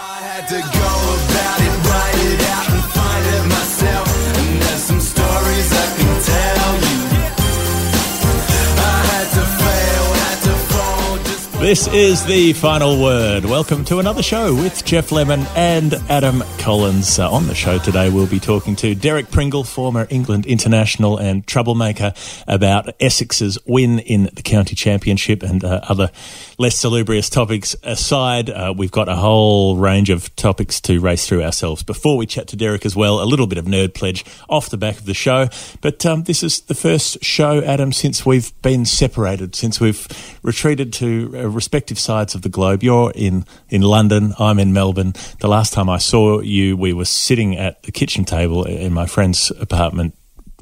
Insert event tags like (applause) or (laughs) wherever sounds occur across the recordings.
I had to go about it, write it out, and find it myself. This is the final word. Welcome to another show with Geoff Lemon and Adam Collins. Uh, on the show today, we'll be talking to Derek Pringle, former England international and troublemaker, about Essex's win in the county championship and uh, other less salubrious topics aside. Uh, we've got a whole range of topics to race through ourselves. Before we chat to Derek as well, a little bit of nerd pledge off the back of the show. But um, this is the first show, Adam, since we've been separated, since we've retreated to uh, respective sides of the globe. You're in, in London, I'm in Melbourne. The last time I saw you, we were sitting at the kitchen table in my friend's apartment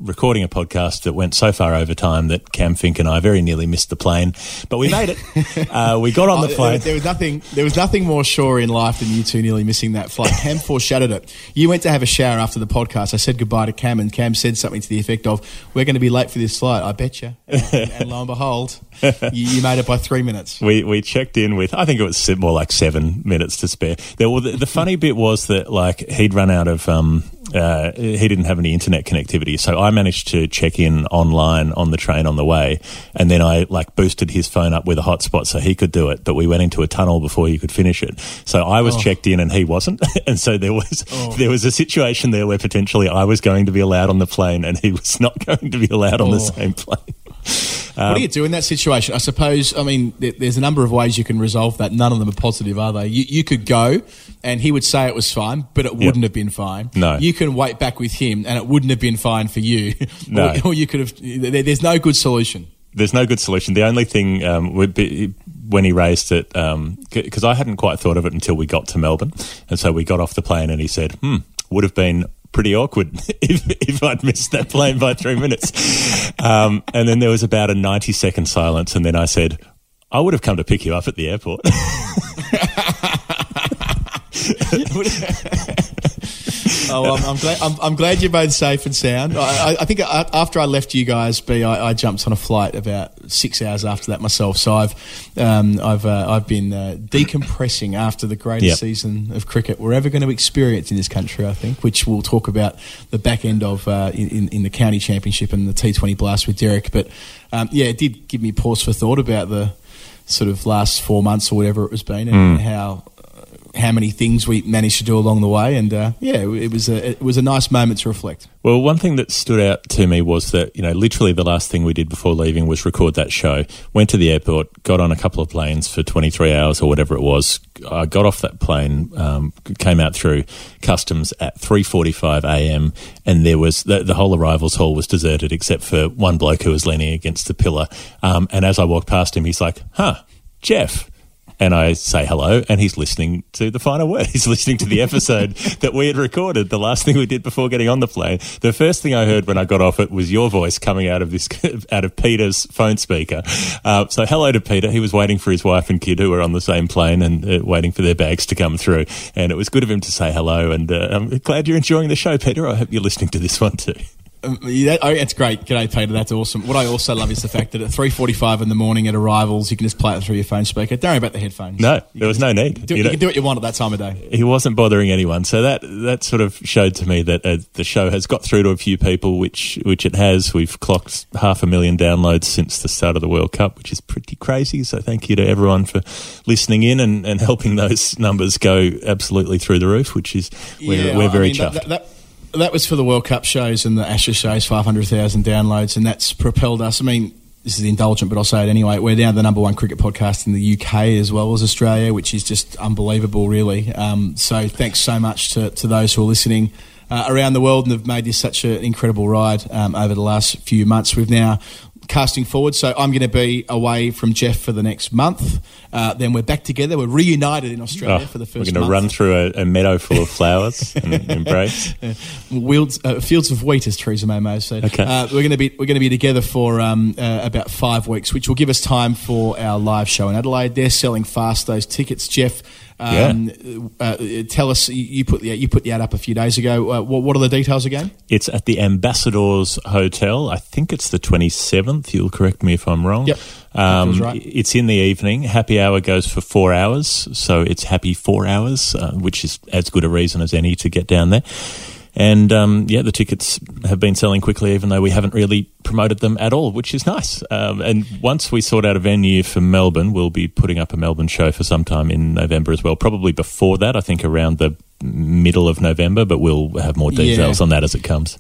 recording a podcast that went so far over time that Cam Fink and I very nearly missed the plane, but we made it. (laughs) uh, we got on the Oh, plane. There, there was nothing. There was nothing more sure in life than you two nearly missing that flight. Cam foreshadowed it. You went to have a shower after the podcast. I said goodbye to Cam, and Cam said something to the effect of, "We're going to be late for this flight." I bet you. And, and lo and behold, (laughs) you, you made it by three minutes. we we checked in with I think it was more like seven minutes to spare. There, well, the, the funny bit was that like he'd run out of um, uh, he didn't have any internet connectivity, so I managed to check in online on the train on the way, and then I like boosted his phone up with a hotspot so he could do it. But we went into a tunnel before he could finish it, so I was checked in and he wasn't, (laughs) and so there was there was a situation there where potentially I was going to be allowed on the plane and he was not (laughs) going to be allowed on the same plane. What do you do in that situation? I suppose. I mean, there, there's a number of ways you can resolve that. None of them are positive, are they? You, you could go, and he would say it was fine, but it wouldn't have been fine. No. you can wait back with him, and it wouldn't have been fine for you. (laughs) No. or, or you could have. There, there's no good solution. there's no good solution. The only thing um, would be when he raised it, because I hadn't quite thought of it until we got to Melbourne, and so we got off the plane, and he said, "Hmm, would have been." Pretty awkward (laughs) if, if I'd missed that plane by three minutes. Um, and then there was about a 90 second silence. And then I said, I would have come to pick you up at the airport. (laughs) (laughs) Oh, I'm, I'm glad. I'm, I'm glad you're both safe and sound. I, I, think I, after I left you guys be, I, I jumped on a flight about six hours after that myself. So I've, um, I've, uh, I've been uh, decompressing after the greatest Yep. season of cricket we're ever going to experience in this country. I think, which we'll talk about the back end of uh, in, in, the county championship and the T20 blast with Derek. But um, yeah, it did give me pause for thought about the sort of last four months or whatever it was been and how how many things we managed to do along the way, and uh, yeah, it was a it was a nice moment to reflect. Well, one thing that stood out to me was that, you know, literally the last thing we did before leaving was record that show. Went to the airport, got on a couple of planes for 23 hours or whatever it was. I got off that plane, um, came out through customs at 3.45 a.m. and there was, the, the whole arrivals hall was deserted except for one bloke who was leaning against the pillar. Um, and as I walked past him, he's like, huh, Geoff. And I say hello, and he's listening to the final word. (laughs) He's listening to the episode (laughs) that we had recorded, the last thing we did before getting on the plane. The first thing I heard when I got off it was your voice coming out of this, (laughs) out of Peter's phone speaker. Uh, so hello to Peter. He was waiting for his wife and kid who were on the same plane and uh, waiting for their bags to come through. And it was good of him to say hello. And uh, I'm glad you're enjoying the show, Peter. I hope you're listening to this one too. Yeah, oh, it's great. G'day, Peter. That's awesome. What I also love is the fact that at 3.45 in the morning at arrivals, you can just play it through your phone speaker. Don't worry about the headphones. No, You there was no need. Do, You can do what you want at that time of day. he wasn't bothering anyone. So that that sort of showed to me that uh, the show has got through to a few people, which which it has. We've clocked half a million downloads since the start of the World Cup, which is pretty crazy. So thank you to everyone for listening in and, and helping those numbers go absolutely through the roof, which is we're, Yeah, we're I very mean, chuffed. That, that, that was for the World Cup shows and the Ashes shows, 500,000 downloads, and that's propelled us. I mean, this is indulgent, but I'll say it anyway. We're now the number one cricket podcast in the UK as well as Australia, which is just unbelievable, really. Um, so thanks so much to, to those who are listening. Uh, around the world and have made this such an incredible ride um, over the last few months. We've now casting forward. So I'm going to be away from Geoff for the next month. Uh, then we're back together. We're reunited in Australia Oh, for the 1st we're going to run through a, a meadow full of flowers (laughs) and embrace. Fields, uh, fields of wheat, as Theresa May said. Okay. Uh, we're going to be we're going to be together for um, uh, about five weeks, which will give us time for our live show in Adelaide. They're selling fast those tickets, Jeff. Um, uh, tell us you- you put the you put the ad up a few days ago. Uh, what, what are the details again? It's at the Ambassadors Hotel. I think it's the 27th. You'll correct me if I'm wrong. Yep. Um, right. It's in the evening. Happy hour goes for four hours. So it's happy four hours, uh, which is as good a reason as any to get down there. And um, yeah, the tickets have been selling quickly, even though we haven't really promoted them at all, which is nice. Um, and once we sort out a venue for Melbourne, we'll be putting up a Melbourne show for some time in November as well. Probably before that, I think around the middle of November, but we'll have more details Yeah. on that as it comes.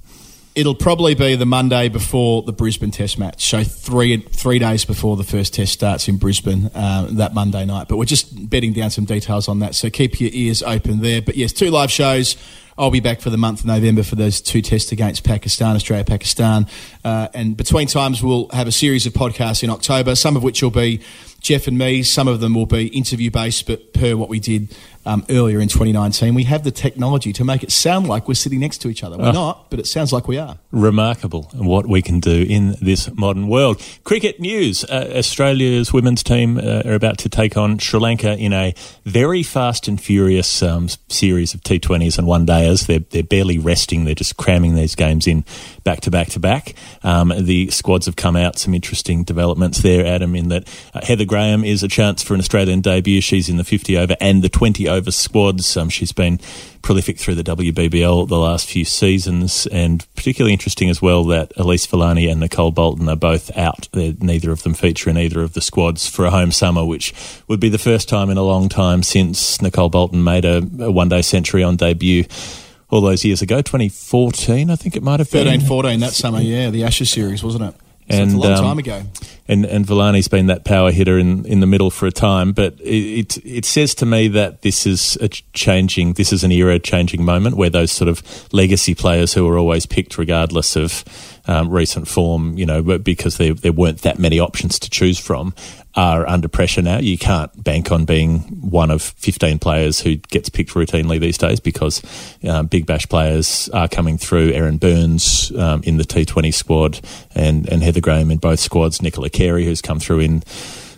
It'll probably be the Monday before the Brisbane Test match, so three three days before the first Test starts in Brisbane uh, that Monday night. But we're just bedding down some details on that, so keep your ears open there. But yes, two live shows. I'll be back for the month of November for those two tests against Pakistan, Australia, Pakistan, uh, and between times we'll have a series of podcasts in October. Some of which will be Jeff and me. Some of them will be interview based, but per what we did um, earlier in 2019, we have the technology to make it sound like we're sitting next to each other. We're Oh. not, but it sounds like we are. remarkable what we can do in this modern world. Cricket news: uh, Australia's women's team uh, are about to take on Sri Lanka in a very fast and furious um, series of T20s and one dayers. They're they're barely resting; they're just cramming these games in back to back to back. Um, the squads have come out. Some interesting developments there, Adam. In that uh, Heather Graham is a chance for an Australian debut. She's in the 50 over and the 20 over squads. Um, she's been prolific through the WBBL the last few seasons, and particularly interesting as well that Elyse Villani and Nicole Bolton are both out. They're, neither of them feature in either of the squads for a home summer, which would be the first time in a long time since Nicole Bolton made a, a one day century on debut. All those years ago, 2014, I think it might have been. 13, 14 that summer, yeah, the Ashes series, wasn't it? So And, a long um, time ago. and and Villani's been that power hitter in, in the middle for a time, but it, it it says to me that this is a changing, this is an era changing moment where those sort of legacy players who were always picked regardless of um, recent form, you know, because there there weren't that many options to choose from, are under pressure now. You can't bank on being one of 15 players who gets picked routinely these days because um, Big Bash players are coming through. Erin Burns um, in the T20 squad and, and Heather Graham in both squads. Nicola Carey, who's come through in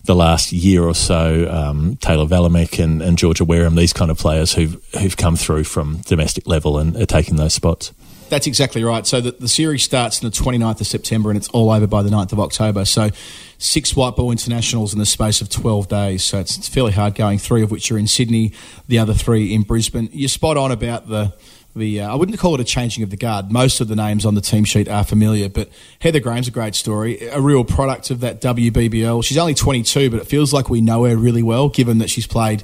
the last year or so, um, Tayla Vlaeminck and, and Georgia Wareham, these kind of players who've, who've come through from domestic level and are taking those spots. That's exactly right. So the, the series starts on the 29th of September and it's all over by the 9th of October. So six white ball internationals in the space of 12 days. So it's, it's fairly hard going, three of which are in Sydney, the other three in Brisbane. You're spot on about the. The, uh, I wouldn't call it a changing of the guard. Most of the names on the team sheet are familiar, but Heather Graham's a great story, a real product of that WBBL. She's only 22, but it feels like we know her really well, given that she's played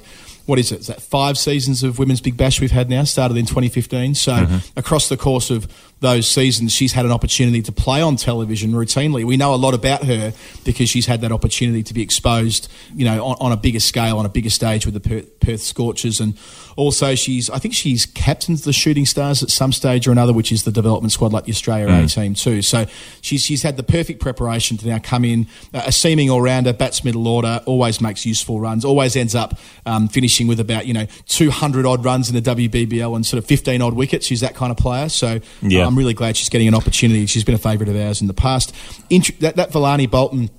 what is it? Is that five seasons of Women's Big Bash we've had now? Started in 2015. So mm-hmm. across the course of those seasons, she's had an opportunity to play on television routinely. We know a lot about her because she's had that opportunity to be exposed, you know, on, on a bigger scale, on a bigger stage with the Perth, Perth Scorchers, and also she's, I think she's captained the Shooting Stars at some stage or another, which is the development squad like the Australia A team too. So she's she's had the perfect preparation to now come in, uh, a seeming all rounder, bats middle order, always makes useful runs, always ends up um, finishing with about you know 200 odd runs in the WBBL and sort of 15 odd wickets. She's that kind of player. So Yeah. uh, I'm really glad she's getting an opportunity. She's been a favourite of ours in the past. Int- that, that Villani Bolton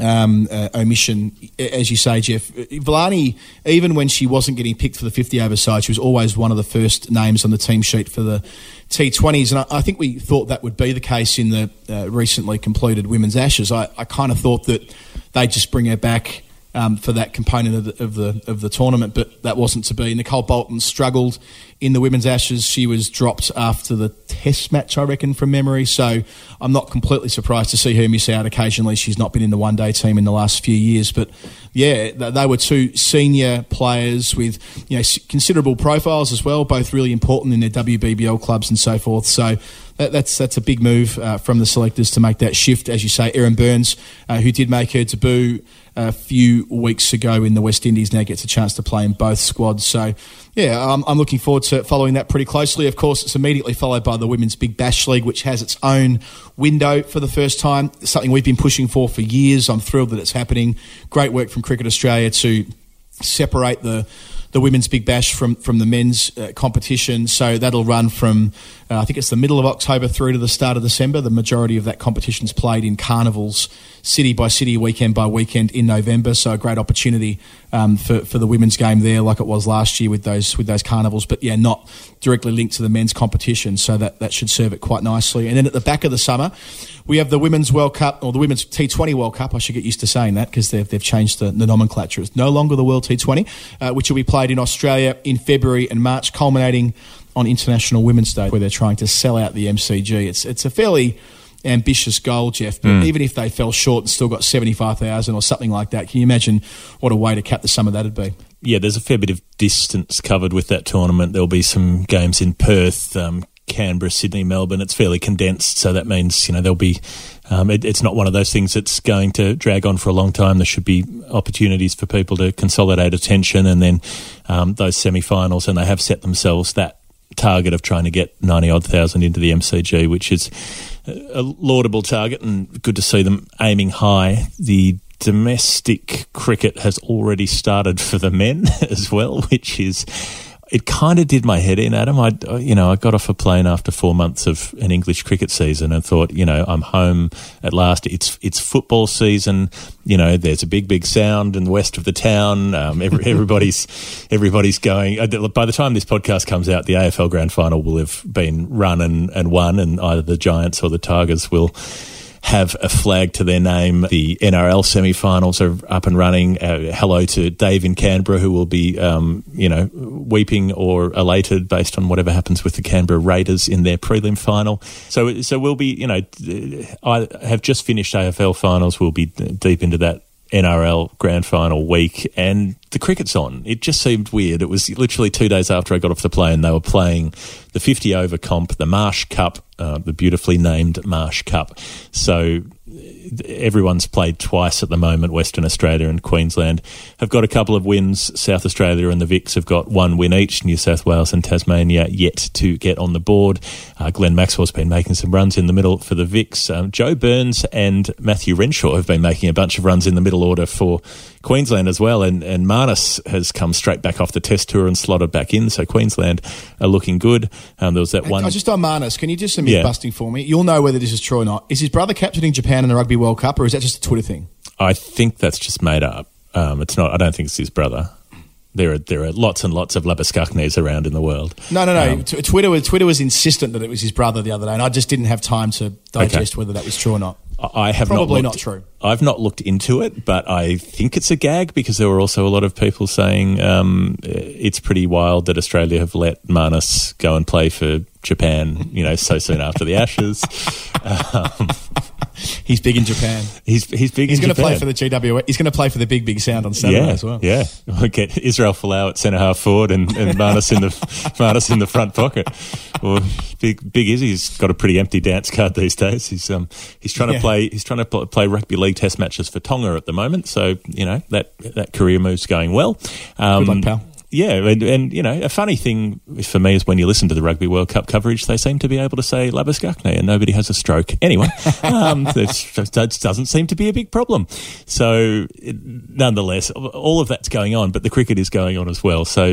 um, uh, omission, as you say, Geoff. Villani, even when she wasn't getting picked for the 50 over side, she was always one of the first names on the team sheet for the T20s. And I, I think we thought that would be the case in the uh, recently completed Women's Ashes. I, I kind of thought that they'd just bring her back um, for that component of the, of the of the tournament, but that wasn't to be. Nicole Bolton struggled in the women's ashes. She was dropped after the Test match, I reckon, from memory. So I'm not completely surprised to see her miss out. Occasionally, she's not been in the one day team in the last few years, but yeah, they were two senior players with you know considerable profiles as well, both really important in their WBBL clubs and so forth. So that's that's a big move uh, from the selectors to make that shift. As you say, Erin Burns, uh, who did make her debut a few weeks ago in the West Indies, now gets a chance to play in both squads. So yeah, I'm, I'm looking forward to following that pretty closely. Of course, it's immediately followed by the Women's Big Bash League, which has its own window for the first time. Something we've been pushing for for years. I'm thrilled that it's happening. Great work from Cricket Australia to separate the the women's Big Bash from from the men's uh, competition. So that'll run from I think it's the middle of October through to the start of December. The majority of that competition is played in carnivals, city by city, weekend by weekend in November. So a great opportunity um, for for the women's game there, like it was last year with those with those carnivals. But yeah, not directly linked to the men's competition. So that that should serve it quite nicely. And then at the back of the summer, we have the Women's World Cup or the Women's T20 World Cup. I should get used to saying that because they've they've changed the, the nomenclature. It's no longer the World T20, uh, which will be played in Australia in February and March, culminating on International Women's Day, where they're trying to sell out the MCG. It's it's a fairly ambitious goal, Geoff. But mm. even if they fell short and still got seventy five thousand or something like that, can you imagine what a way to cap the summer that'd be? Yeah, there's a fair bit of distance covered with that tournament. There'll be some games in Perth, um, Canberra, Sydney, Melbourne. It's fairly condensed, so that means you know there'll be. Um, it, it's not one of those things that's going to drag on for a long time. There should be opportunities for people to consolidate attention, and then um, those semi-finals, and they have set themselves that target of trying to get 90 odd thousand into the MCG, which is a laudable target and good to see them aiming high. The domestic cricket has already started for the men (laughs) as well, which is it kind of did my head in, Adam. I, you know, I got off a plane after four months of an English cricket season and thought, you know, I'm home at last. It's it's football season. You know, there's a big, big sound in the west of the town. Um, every, (laughs) everybody's everybody's going. Uh, by the time this podcast comes out, the AFL Grand Final will have been run and, and won, and either the Giants or the Tigers will have a flag to their name. The NRL semi-finals are up and running. Uh, hello to Dave in Canberra, who will be, um, you know, weeping or elated based on whatever happens with the Canberra Raiders in their prelim final. So, so we'll be, you know, I have just finished AFL finals. We'll be deep into that NRL grand final week and the cricket's on. It just seemed weird. It was literally two days after I got off the plane. They were playing the 50 over comp, the Marsh Cup, uh, the beautifully named Marsh Cup. So everyone's played twice at the moment. Western Australia and Queensland have got a couple of wins. South Australia and the Vics have got one win each. New South Wales and Tasmania yet to get on the board. Uh, Glenn Maxwell's been making some runs in the middle for the Vics. Um, Joe Burns and Matthew Renshaw have been making a bunch of runs in the middle order for Queensland as well. And, and Marnus has come straight back off the test tour and slotted back in. So Queensland are looking good. Um, there was that one. I just on Marnus, can you just some yeah. busting for me? You'll know whether this is true or not. Is his brother captaining Japan in the Rugby World Cup or is that just a Twitter thing? I think that's just made up. Um, it's not. I don't think it's his brother. There are there are lots and lots of Labuschagnys around in the world. No, no, no. Um, Twitter was Twitter was insistent that it was his brother the other day, and I just didn't have time to digest okay. whether that was true or not. I have probably not, looked, not true. I've not looked into it, but I think it's a gag because there were also a lot of people saying um, it's pretty wild that Australia have let Marnus go and play for Japan. You know, so soon after the Ashes. Um, He's big in Japan. He's he's big. He's going to play for the GW. He's going to play for the Big Big Sound on Saturday yeah, as well. Yeah, we'll get Israel Folau at centre half forward and, and Marnus in the (laughs) Marnus in the front pocket. Well, big Big Izzy's got a pretty empty dance card these days. He's um he's trying yeah. to play he's trying to play rugby league test matches for Tonga at the moment. So you know that that career move's going well. Um, Good luck, pal Yeah, and, and you know, a funny thing for me is when you listen to the Rugby World Cup coverage, they seem to be able to say Labuschagne and nobody has a stroke. Anyway, (laughs) um, that doesn't seem to be a big problem. So, it, nonetheless, all of that's going on, but the cricket is going on as well. So,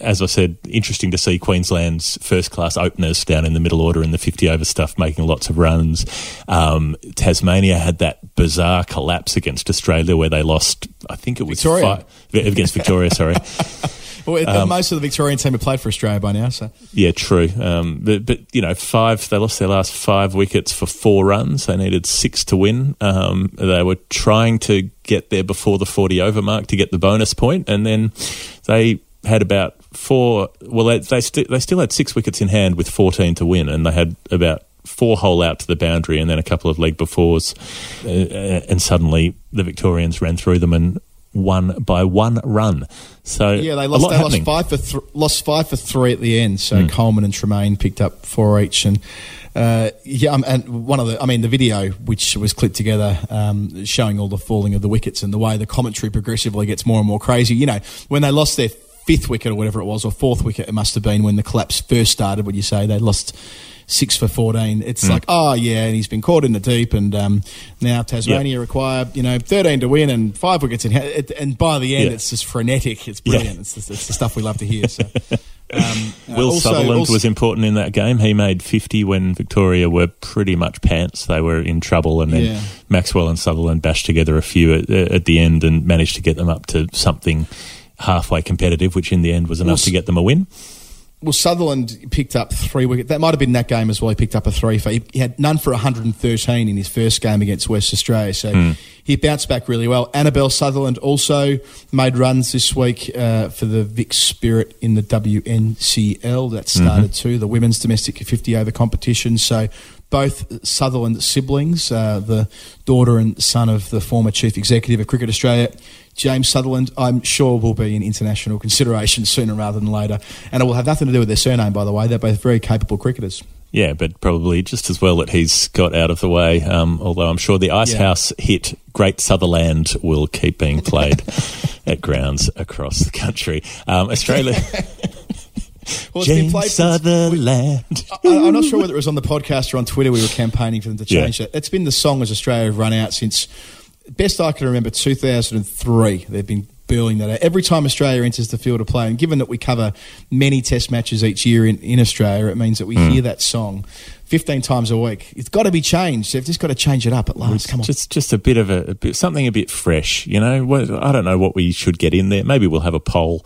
as I said, interesting to see Queensland's first class openers down in the middle order in the 50 over stuff making lots of runs. Um, Tasmania had that bizarre collapse against Australia where they lost, I think it was Victoria. Five, against Victoria, sorry. (laughs) Well, um, most of the Victorian team have played for Australia by now, so yeah, true. Um, but, but you know, five they lost their last five wickets for four runs. They needed six to win. Um, they were trying to get there before the forty over mark to get the bonus point, and then they had about four. Well, they they, st- they still had six wickets in hand with fourteen to win, and they had about four hole out to the boundary and then a couple of leg befores, uh, and suddenly the Victorians ran through them and won by one run. So yeah, they lost. They lost five for th- lost five for three at the end. So mm. Coleman and Tremain picked up four each, and uh, yeah, um, and one of the, I mean, the video which was clipped together um, showing all the falling of the wickets and the way the commentary progressively gets more and more crazy. You know, when they lost their fifth wicket or whatever it was, or fourth wicket, it must have been when the collapse first started. Would you say they lost? Six for 14. It's mm. like, oh, yeah, and he's been caught in the deep. And um, now Tasmania yep. require, you know, 13 to win and five wickets in hand. And by the end, yeah. it's just frenetic. It's brilliant. Yeah. It's, the, it's, the, stuff we love to hear. So. (laughs) Um, Will also, Sutherland also, was important in that game. He made 50 when Victoria were pretty much pants. They were in trouble, and then yeah. Maxwell and Sutherland bashed together a few at, at, the end and managed to get them up to something halfway competitive, which in the end was enough well, to get them a win well, Sutherland picked up three wickets. That might have been that game as well. He picked up a three for. He, had none for 113 in his first game against West Australia. So mm. he bounced back really well. Annabelle Sutherland also made runs this week uh, for the Vic Spirit in the WNCL. That started mm-hmm. too, the women's domestic 50 over competition. So both Sutherland siblings, uh, the daughter and son of the former chief executive of Cricket Australia, James Sutherland, I'm sure will be in international consideration (laughs) sooner rather than later. And it will have nothing to do with their surname, by the way. They're both very capable cricketers. Yeah, but probably just as well that he's got out of the way. Um, although I'm sure the Icehouse yeah. hit Great Sutherland will keep being played (laughs) at grounds across the country. Um, Australia. (laughs) well, James Sutherland. I, am not sure whether it was on the podcast or on Twitter we were campaigning for them to change yeah. it. It's been the song as Australia have run out since best I can remember, 2003. They've been burling that out. Every time Australia enters the field of play, and given that we cover many test matches each year in, in Australia, it means that we mm. hear that song 15 times a week. It's got to be changed. They've just got to change it up at last. Come on. Just, just a bit of a, a bit, something a bit fresh, you know? I don't know what we should get in there. Maybe we'll have a poll.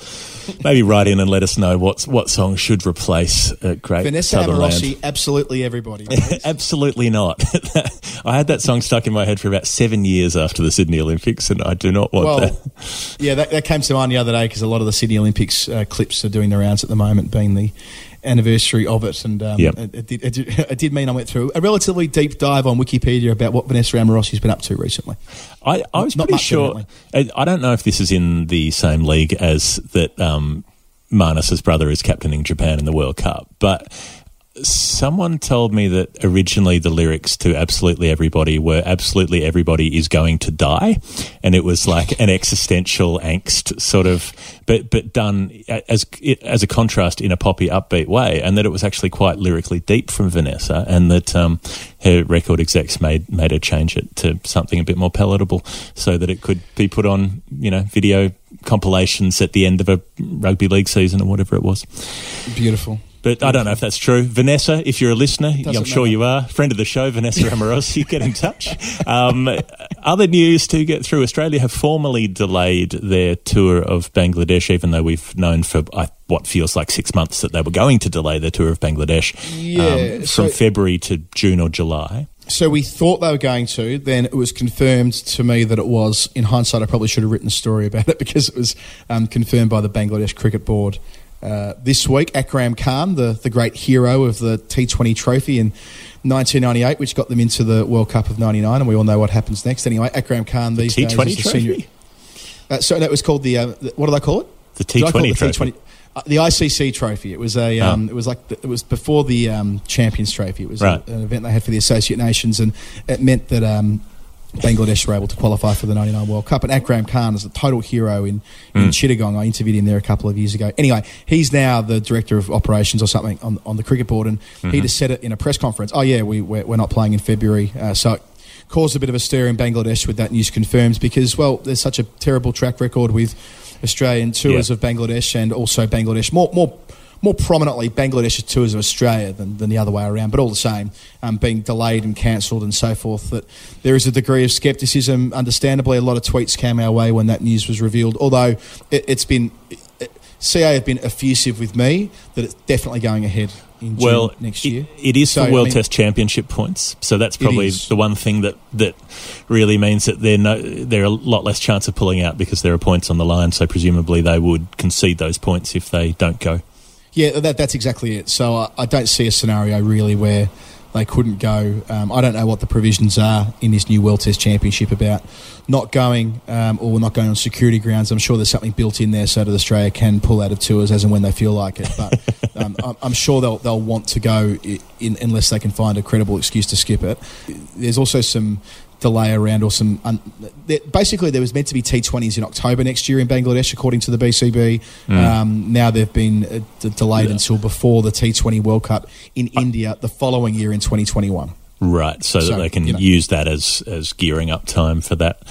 Maybe write in and let us know what's, what song should replace uh, Great Vanessa. Amorosi, absolutely everybody. (laughs) absolutely not. (laughs) I had that song stuck in my head for about seven years after the Sydney Olympics, and I do not want well, that. yeah, that, that, came to mind the other day because a lot of the Sydney Olympics uh, clips are doing the rounds at the moment, being the anniversary of it, and um, yep. it, it, did, it, did, (laughs) it, did, mean I went through a relatively deep dive on Wikipedia about what Vanessa Amorosi's been up to recently. I, I was Not pretty sure. I don't know if this is in the same league as that. Um, Marnus's brother is captaining Japan in the World Cup, but someone told me that originally the lyrics to Absolutely Everybody were Absolutely Everybody is going to die. And it was like an existential angst sort of, but, but done as, as a contrast in a poppy upbeat way. And that it was actually quite lyrically deep from Vanessa and that, um, her record execs made, made her change it to something a bit more palatable so that it could be put on, you know, video compilations at the end of a rugby league season or whatever it was. Beautiful. But I don't know if that's true. Vanessa, if you're a listener, Doesn't I'm sure matter. you are, friend of the show, Vanessa Amorosi, (laughs) get in touch. Um, other news to get through Australia have formally delayed their tour of Bangladesh, even though we've known for what feels like six months that they were going to delay their tour of Bangladesh yeah, um, from so- February to June or July. So we thought they were going to. Then it was confirmed to me that it was. In hindsight, I probably should have written a story about it (laughs) because it was um, confirmed by the Bangladesh Cricket Board uh, this week, Akram Khan, the, the great hero of the T20 trophy in 1998, which got them into the World Cup of 99, and we all know what happens next. Anyway, Akram Khan, these the T20 days the senior. Uh, so that was called the, uh, the, what do they call it? The T20 trophy. T20? Uh, the ICC trophy. It was a. Um, oh. It was like the, it was before the um, Champions Trophy. It was right. a, an event they had for the Associate Nations, and it meant that um, Bangladesh were able to qualify for the 99 World Cup. And Akram Khan is a total hero in, in Chittagong. I interviewed him there a couple of years ago. Anyway, he's now the director of operations or something on, on the cricket board. And he just said it in a press conference. Oh, yeah, we, we're, we're not playing in February. Uh, so it caused a bit of a stir in Bangladesh with that news confirmed because, well, there's such a terrible track record with Australian tours Yeah. of Bangladesh and also Bangladesh. More, more more prominently Bangladesh's tours of Australia than, than the other way around, but all the same, um, being delayed and cancelled and so forth. That there is a degree of scepticism. Understandably, a lot of tweets came our way when that news was revealed. Although it, it's been, it, CA have been effusive with me that it's definitely going ahead Well, next it- year. it is So, for I World mean- Test Championship points, so that's probably the one thing that, that really means that they're no, they're a lot less chance of pulling out because there are points on the line. So presumably they would concede those points if they don't go. Yeah, that, that's exactly it. So I, I don't see a scenario really where they couldn't go. Um, I don't know what the provisions are in this new World Test Championship about not going um, or not going on security grounds. I'm sure there's something built in there so that Australia can pull out of tours as and when they feel like it. But (laughs) um, I'm, I'm sure they'll they'll want to go in, unless they can find a credible excuse to skip it. There's also some delay around or some un- basically there was meant to be T20s in October next year in Bangladesh according to the BCB um, now they've been uh, d- delayed until before the T20 World Cup in India the following year in 2021 Right, so, So, that they can you know. use that as as gearing up time for that.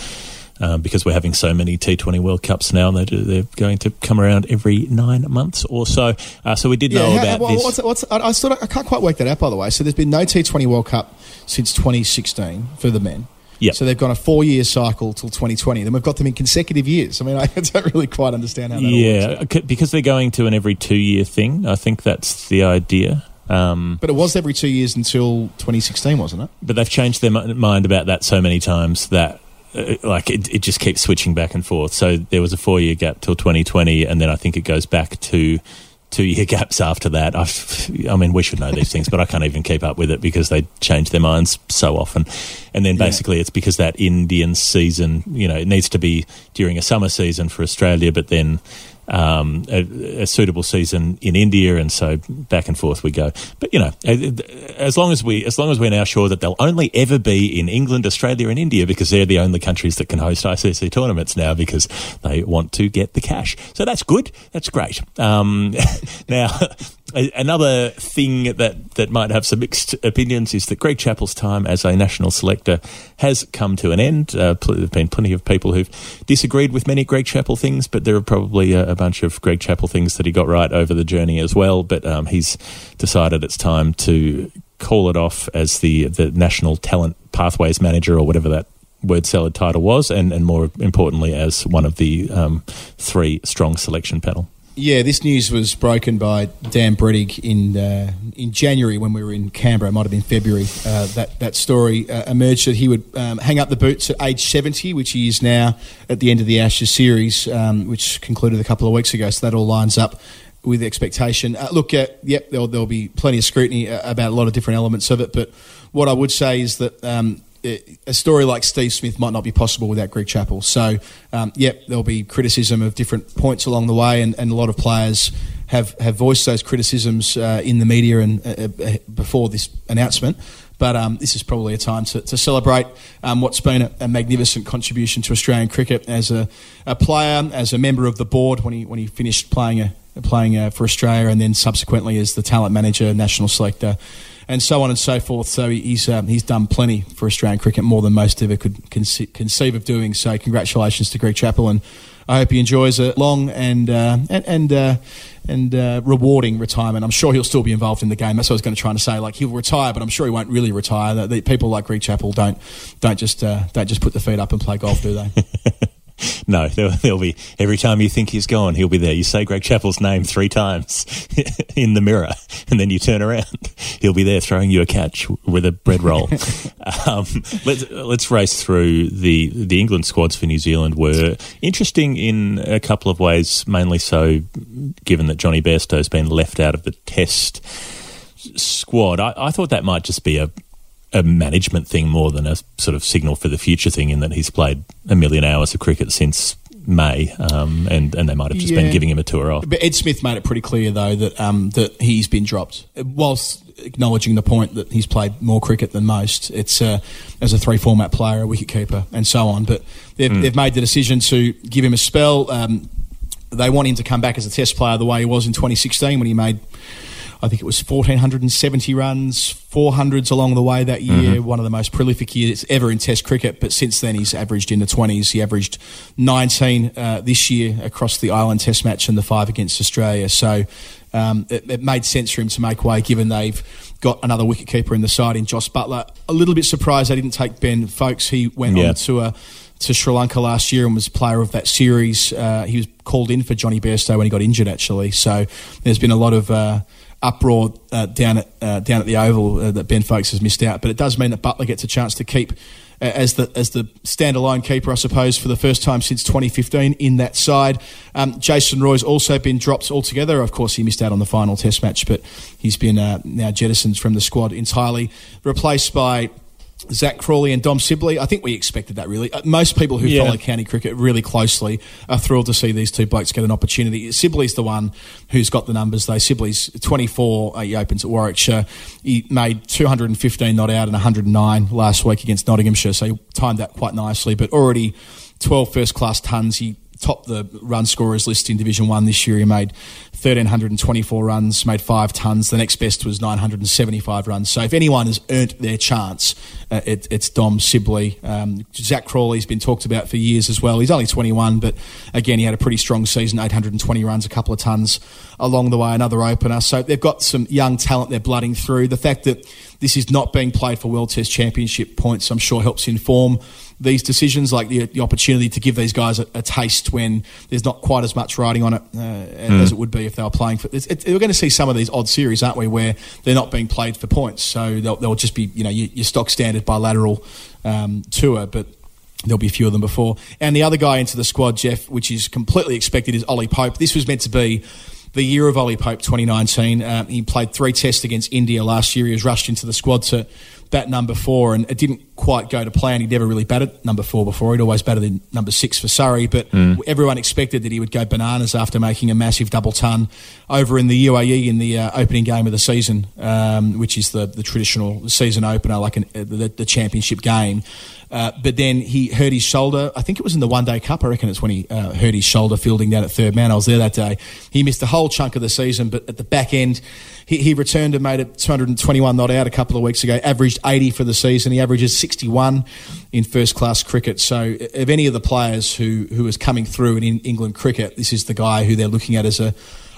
Um, because we're having so many T20 World Cups now, and they do, they're going to come around every nine months or so. Uh, so we did know about well, this. What's, what's, I, I, still I can't quite work that out by the way so there's been no T20 World Cup since 2016 for the men Yep. so they've got a four-year cycle till 2020 then we've got them in consecutive years I mean (laughs) I don't really quite understand how that all works yeah, because they're going to an every two year thing. I think that's the idea. Um, but it was every two years until 2016 wasn't it but they've changed their mind about that so many times that uh, like it, it just keeps switching back and forth. So there was a four year gap till 2020, and then I think it goes back to two year gaps after that. I've, I mean, we should know these things, but I can't even keep up with it because they change their minds so often. And then Yeah. basically, it's because that Indian season, you know, it needs to be during a summer season for Australia, but then. Um, a, a suitable season in India, and so back and forth we go. But you know, as long as we, as long as we're now sure that they'll only ever be in England, Australia, and India, because they're the only countries that can host ICC tournaments now, because they want to get the cash. So that's good. That's great. Um, (laughs) now, another thing that that might have some mixed opinions is that Greg Chappell's time as a national selector has come to an end. Uh, pl- there've been plenty of people who've disagreed with many Greg Chappell things, but there are probably a, a bunch of Greg Chappell things that he got right over the journey as well. But um, he's decided it's time to call it off as the the national talent pathways manager or whatever that word salad title was, and, and more importantly, as one of the um, three strong selection panel. Yeah, this news was broken by Dan Brettig in uh, in January when we were in Canberra. It might have been February. Uh, that that story uh, emerged that he would um, hang up the boots at age seventy, which he is now at the end of the Ashes series, um, which concluded a couple of weeks ago. So that all lines up with expectation. Uh, look, uh, yep, there'll, there'll be plenty of scrutiny uh, about a lot of different elements of it, but what I would say is that. Um, a story like Steve Smith might not be possible without Greg Chappell. So, um, yep, there'll be criticism of different points along the way, and, and a lot of players have, have voiced those criticisms uh, in the media and uh, uh, before this announcement. But um, this is probably a time to, to celebrate um, what's been a, a magnificent contribution to Australian cricket as a, a player, as a member of the board when he when he finished playing a, playing uh, for Australia, and then subsequently as the talent manager, national selector and so on and so forth. So he's um, he's done plenty for Australian cricket, more than most ever could conce- conceive of doing. So congratulations to Greg Chappell, and I hope he enjoys a long and uh, and and, uh, and uh, rewarding retirement. I'm sure he'll still be involved in the game. That's what I was going to try and say. Like he'll retire, but I'm sure he won't really retire. The, the people like Greg Chappell don't don't just uh, don't just put the feet up and play golf, do they? (laughs) (laughs) No, there'll, there'll be every time you think he's gone, he'll be there. You say Greg Chappell's name three times (laughs) in the mirror, and then you turn around, (laughs) he'll be there throwing you a catch with a bread roll. um, let's let's race through the the England squads for New Zealand were interesting in a couple of ways. Mainly so, given that Jonny Bairstow's been left out of the Test squad. I, I thought that might just be a a management thing more than a sort of signal for the future thing in that he's played a million hours of cricket since May, um, and and they might have just Yeah. been giving him a tour off. But Ed Smith made it pretty clear, though, that um, that he's been dropped. Whilst acknowledging the point that he's played more cricket than most. It's uh, as a three format player, a wicketkeeper, and so on. But they've, Hmm. they've made the decision to give him a spell. Um, they want him to come back as a test player the way he was in 2016 when he made, I think it was 1,470 runs, 400s along the way that year, one of the most prolific years ever in test cricket. But since then, he's averaged in the 20s. He averaged 19 uh, this year across the Ireland Test match and the five against Australia. So um, it, it made sense for him to make way given they've got another wicketkeeper in the side in Jos Buttler. A little bit surprised they didn't take Ben Foakes. He went Yeah. on to a to Sri Lanka last year and was player of that series. Uh, he was called in for Jonny Bairstow when he got injured, actually. So there's been a lot of uh, uproar uh, down at uh, down at the Oval uh, that Ben Foakes has missed out. But it does mean that Buttler gets a chance to keep. uh, As the as the standalone keeper, I suppose, for the first time since 2015 in that side, um, Jason Roy's also been dropped altogether. Of course, he missed out on the final Test match, but he's been uh, now jettisoned from the squad entirely, replaced by Zak Crawley and Dom Sibley. I think we expected that really. Uh, Most people who Yeah. follow county cricket really closely are thrilled to see these two blokes get an opportunity. Sibley's the one who's got the numbers though. Sibley's 24, uh, he opens at Warwickshire. He made 215 not out and 109 last week against Nottinghamshire, so he timed that quite nicely. But already 12 first class tons. He topped the run scorers list in Division 1 this year. He made 1,324 runs, made five tons. The next best was 975 runs. So if anyone has earned their chance, uh, it, it's Dom Sibley. Um, Zak Crawley's been talked about for years as well. He's only 21, but again, he had a pretty strong season 820 runs, a couple of tons along the way, another opener. So they've got some young talent they're blooding through. The fact that this is not being played for World Test Championship points, I'm sure, helps inform these decisions, like the, the opportunity to give these guys a, a taste when there's not quite as much riding on it uh, as it would be if they were playing for. It's, it, we're going to see some of these odd series, aren't we, where they're not being played for points, so they'll, they'll just be you know your, your stock standard bilateral um, tour, but. There'll be a few of them before. And the other guy into the squad, Geoff, which is completely expected, is Ollie Pope. This was meant to be the year of Ollie Pope 2019. Um, he played three tests against India last year. He was rushed into the squad to bat number four, and it didn't quite go to plan. He'd never really batted number four before. He'd always batted in number six for Surrey, but everyone expected that he would go bananas after making a massive double ton over in the UAE in the uh, opening game of the season, um, which is the, the traditional season opener, like an, uh, the, the championship game. Uh, but then he hurt his shoulder. I think it was in the one day cup. I reckon it's when he uh, hurt his shoulder fielding down at third man. I was there that day. He missed a whole chunk of the season, but at the back end, he, he returned and made it 221 not out a couple of weeks ago. Averaged 80 for the season. He averages 61 in first class cricket. So, of any of the players who who is coming through in England cricket, this is the guy who they're looking at as a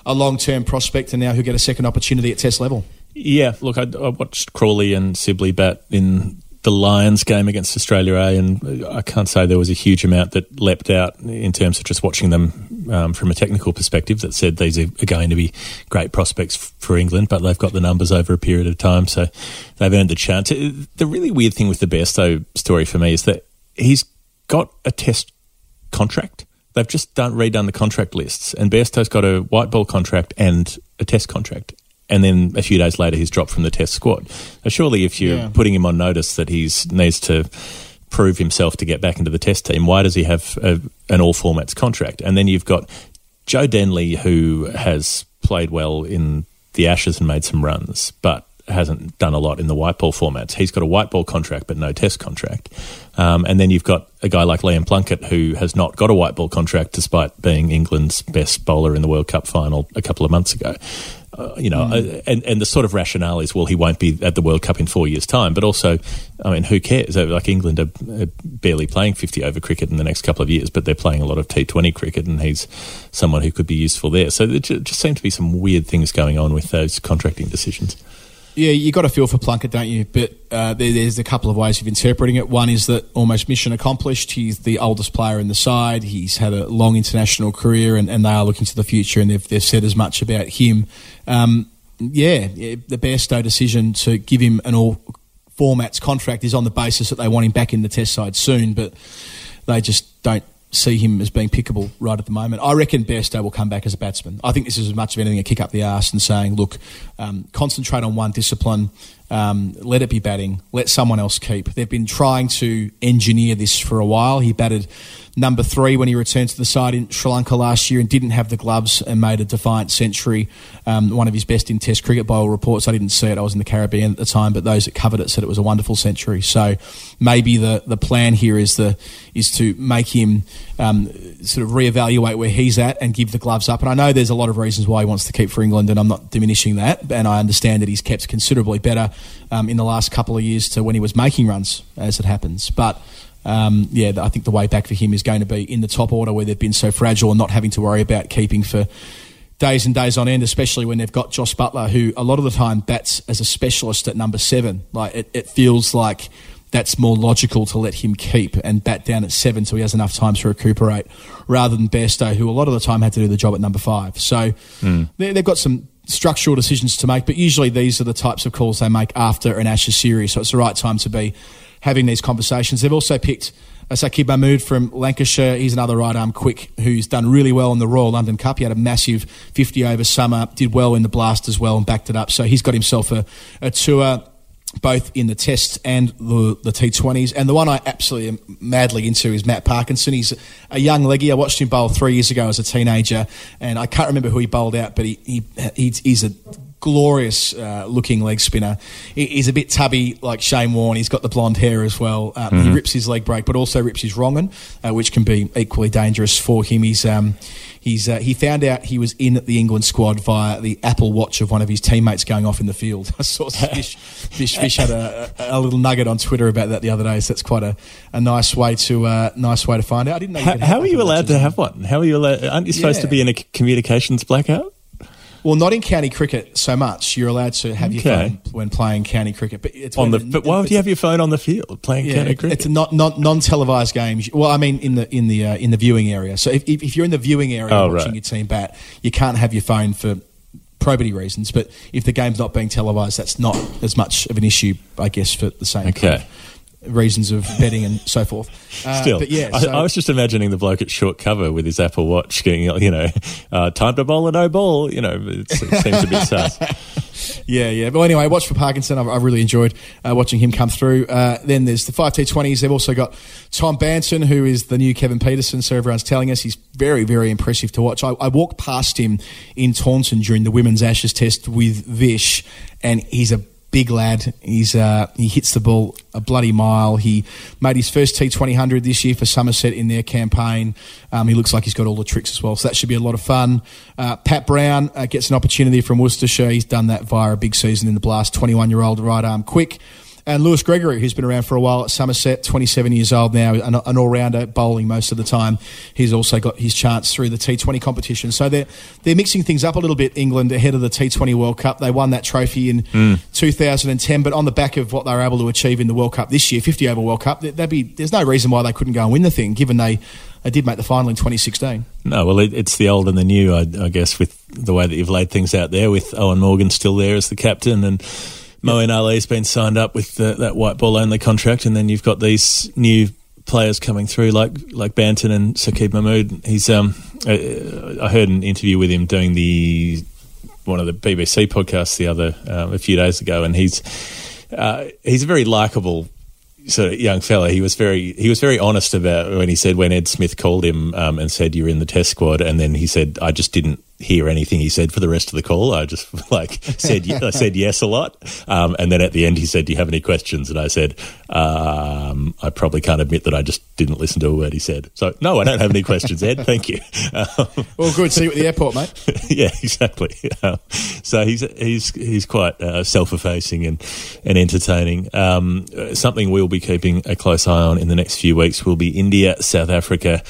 a long term prospect, and now who'll get a second opportunity at Test level. Yeah, look, I, I watched Crawley and Sibley bat in the Lions game against Australia A, and I can't say there was a huge amount that leapt out in terms of just watching them um, from a technical perspective that said these are, going to be great prospects for England, but they've got the numbers over a period of time, so they've earned the chance. Uh, The really weird thing with the Bairstow story for me is that he's got a test contract. They've just done redone the contract lists, and Bairstow's got a white ball contract and a test contract. And then a few days later, he's dropped from the test squad. Now, surely, if you're Yeah. putting him on notice that he needs to prove himself to get back into the test team, why does he have a, an all formats contract? And then you've got Joe Denley, who has played well in the Ashes and made some runs, but hasn't done a lot in the white ball formats. He's got a white ball contract, but no test contract. Um, and then you've got a guy like Liam Plunkett, who has not got a white ball contract despite being England's best bowler in the World Cup final a couple of months ago. Uh, you know, uh, and, and the sort of rationale is, well, he won't be at the World Cup in four years' time. But also, I mean, who cares? Uh, Like England are, are barely playing 50 over cricket in the next couple of years, but they're playing a lot of T20 cricket, and he's someone who could be useful there. So there just seem to be some weird things going on with those contracting decisions. Yeah, you got a feel for Plunkett, don't you? But uh, there, there's a couple of ways of interpreting it. One is that almost mission accomplished. He's the oldest player in the side. He's had a long international career, and, and they are looking to the future, and they've, they've said as much about him. Um, yeah, yeah, the Bairstow decision to give him an all formats contract is on the basis that they want him back in the Test side soon, but they just don't see him as being pickable right at the moment. I reckon Bairstow will come back as a batsman. I think this is as much of anything a kick up the arse and saying, look, um, concentrate on one discipline. Um, let it be batting. Let someone else keep. They've been trying to engineer this for a while. He batted number three when he returned to the side in Sri Lanka last year and didn't have the gloves and made a defiant century. Um, one of his best in Test cricket by all reports. I didn't see it. I was in the Caribbean at the time, but those that covered it said it was a wonderful century. So maybe the, the plan here is the is to make him um, sort of reevaluate where he's at and give the gloves up. And I know there's a lot of reasons why he wants to keep for England, and I'm not diminishing that. And I understand that he's kept considerably better um, in the last couple of years to when he was making runs, as it happens. But um, yeah, I think the way back for him is going to be in the top order where they've been so fragile and not having to worry about keeping for days and days on end, especially when they've got Jos Buttler, who a lot of the time bats as a specialist at number seven. Like it, it feels like that's more logical to let him keep and bat down at seven so he has enough time to recuperate rather than Bairstow, who a lot of the time had to do the job at number five. So mm. they, they've got some structural decisions to make, but usually these are the types of calls they make after an Ashes series. So it's the right time to be having these conversations. They've also picked uh, Saqib Mahmood from Lancashire. He's another right arm quick who's done really well in the Royal London Cup. He had a massive 50 over summer, did well in the Blast as well and backed it up. So he's got himself a, a tour both in the tests and the, the T20s. And the one I absolutely am madly into is Matt Parkinson. He's a young leggy. I watched him bowl three years ago as a teenager, and I can't remember who he bowled out, but he, he he's a glorious uh, looking leg spinner. He's a bit tubby like Shane Warne. He's got the blonde hair as well. Um, mm-hmm. He rips his leg break, but also rips his wrong uh, which can be equally dangerous for him. He's um, he's uh, he found out he was in the England squad via the Apple Watch of one of his teammates going off in the field. (laughs) I saw (laughs) Fish Fish Fish had a, a, little nugget on Twitter about that the other day. So that's quite a, a nice way to uh, nice way to find out. I didn't know. How, how are you allowed to have one? How are you allowed? Aren't you supposed yeah. to be in a communications blackout? Well, not in county cricket so much. You're allowed to have your phone when playing county cricket, but it's on the. But why would you have your phone on the field playing yeah, county cricket? It's not not non televised games. Well, I mean in the in the uh, in the viewing area. So if, if you're in the viewing area oh, watching right. your team bat, you can't have your phone for probity reasons. But if the game's not being televised, that's not as much of an issue, I guess, for the same. Okay. Of reasons of betting and so forth. Uh, Still, yeah, so, I, I, was just imagining the bloke at short cover with his Apple Watch, getting you know, uh, time to bowl a no ball. You know, it seems a bit sus. (laughs) yeah, yeah. But anyway, watch for Parkinson. I've, I've really enjoyed uh, watching him come through. Uh, then there's the five T20s. They've also got Tom Banton, who is the new Kevin Pietersen. So everyone's telling us he's very, very impressive to watch. I, I walked past him in Taunton during the Women's Ashes Test with Vish, and he's a big lad. He's uh, he hits the ball a bloody mile. He made his first T twenty hundred this year for Somerset in their campaign. Um, he looks like he's got all the tricks as well, so that should be a lot of fun. Uh, Pat Brown uh, gets an opportunity from Worcestershire. He's done that via a big season in the Blast. Twenty one year old right arm quick. And Lewis Gregory, who's been around for a while at Somerset, 27 years old now, an, an all rounder, bowling most of the time. He's also got his chance through the T20 competition. So they're, they're mixing things up a little bit, England, ahead of the T20 World Cup. They won that trophy in mm. 2010, but on the back of what they were able to achieve in the World Cup this year, 50 over World Cup, there'd be, there's no reason why they couldn't go and win the thing, given they they did make the final in 2016. No, well, it, it's the old and the new, I, I, guess, with the way that you've laid things out there, with Eoin Morgan still there as the captain and Moeen Ali's been signed up with the, that white ball only contract, and then you've got these new players coming through like like Banton and Saqib Mahmood. He's um, I, I, heard an interview with him doing the one of the BBC podcasts the other um, a few days ago, and he's uh, he's a very likable sort of young fella. He was very he was very honest about when he said when Ed Smith called him um, and said you're in the test squad, and then he said I just didn't hear anything he said for the rest of the call. I just (laughs) like said I said yes a lot, um, and then at the end he said, "Do you have any questions?" And I said, um, "I probably can't admit that I just didn't listen to a word he said." So no, I don't have any questions, Ed. Thank you. Um, (laughs) well, good. See you at the airport, mate. (laughs) yeah, exactly. Um, so he's he's he's quite uh, self-effacing and and entertaining. Um, something we'll be keeping a close eye on in the next few weeks will be India, South Africa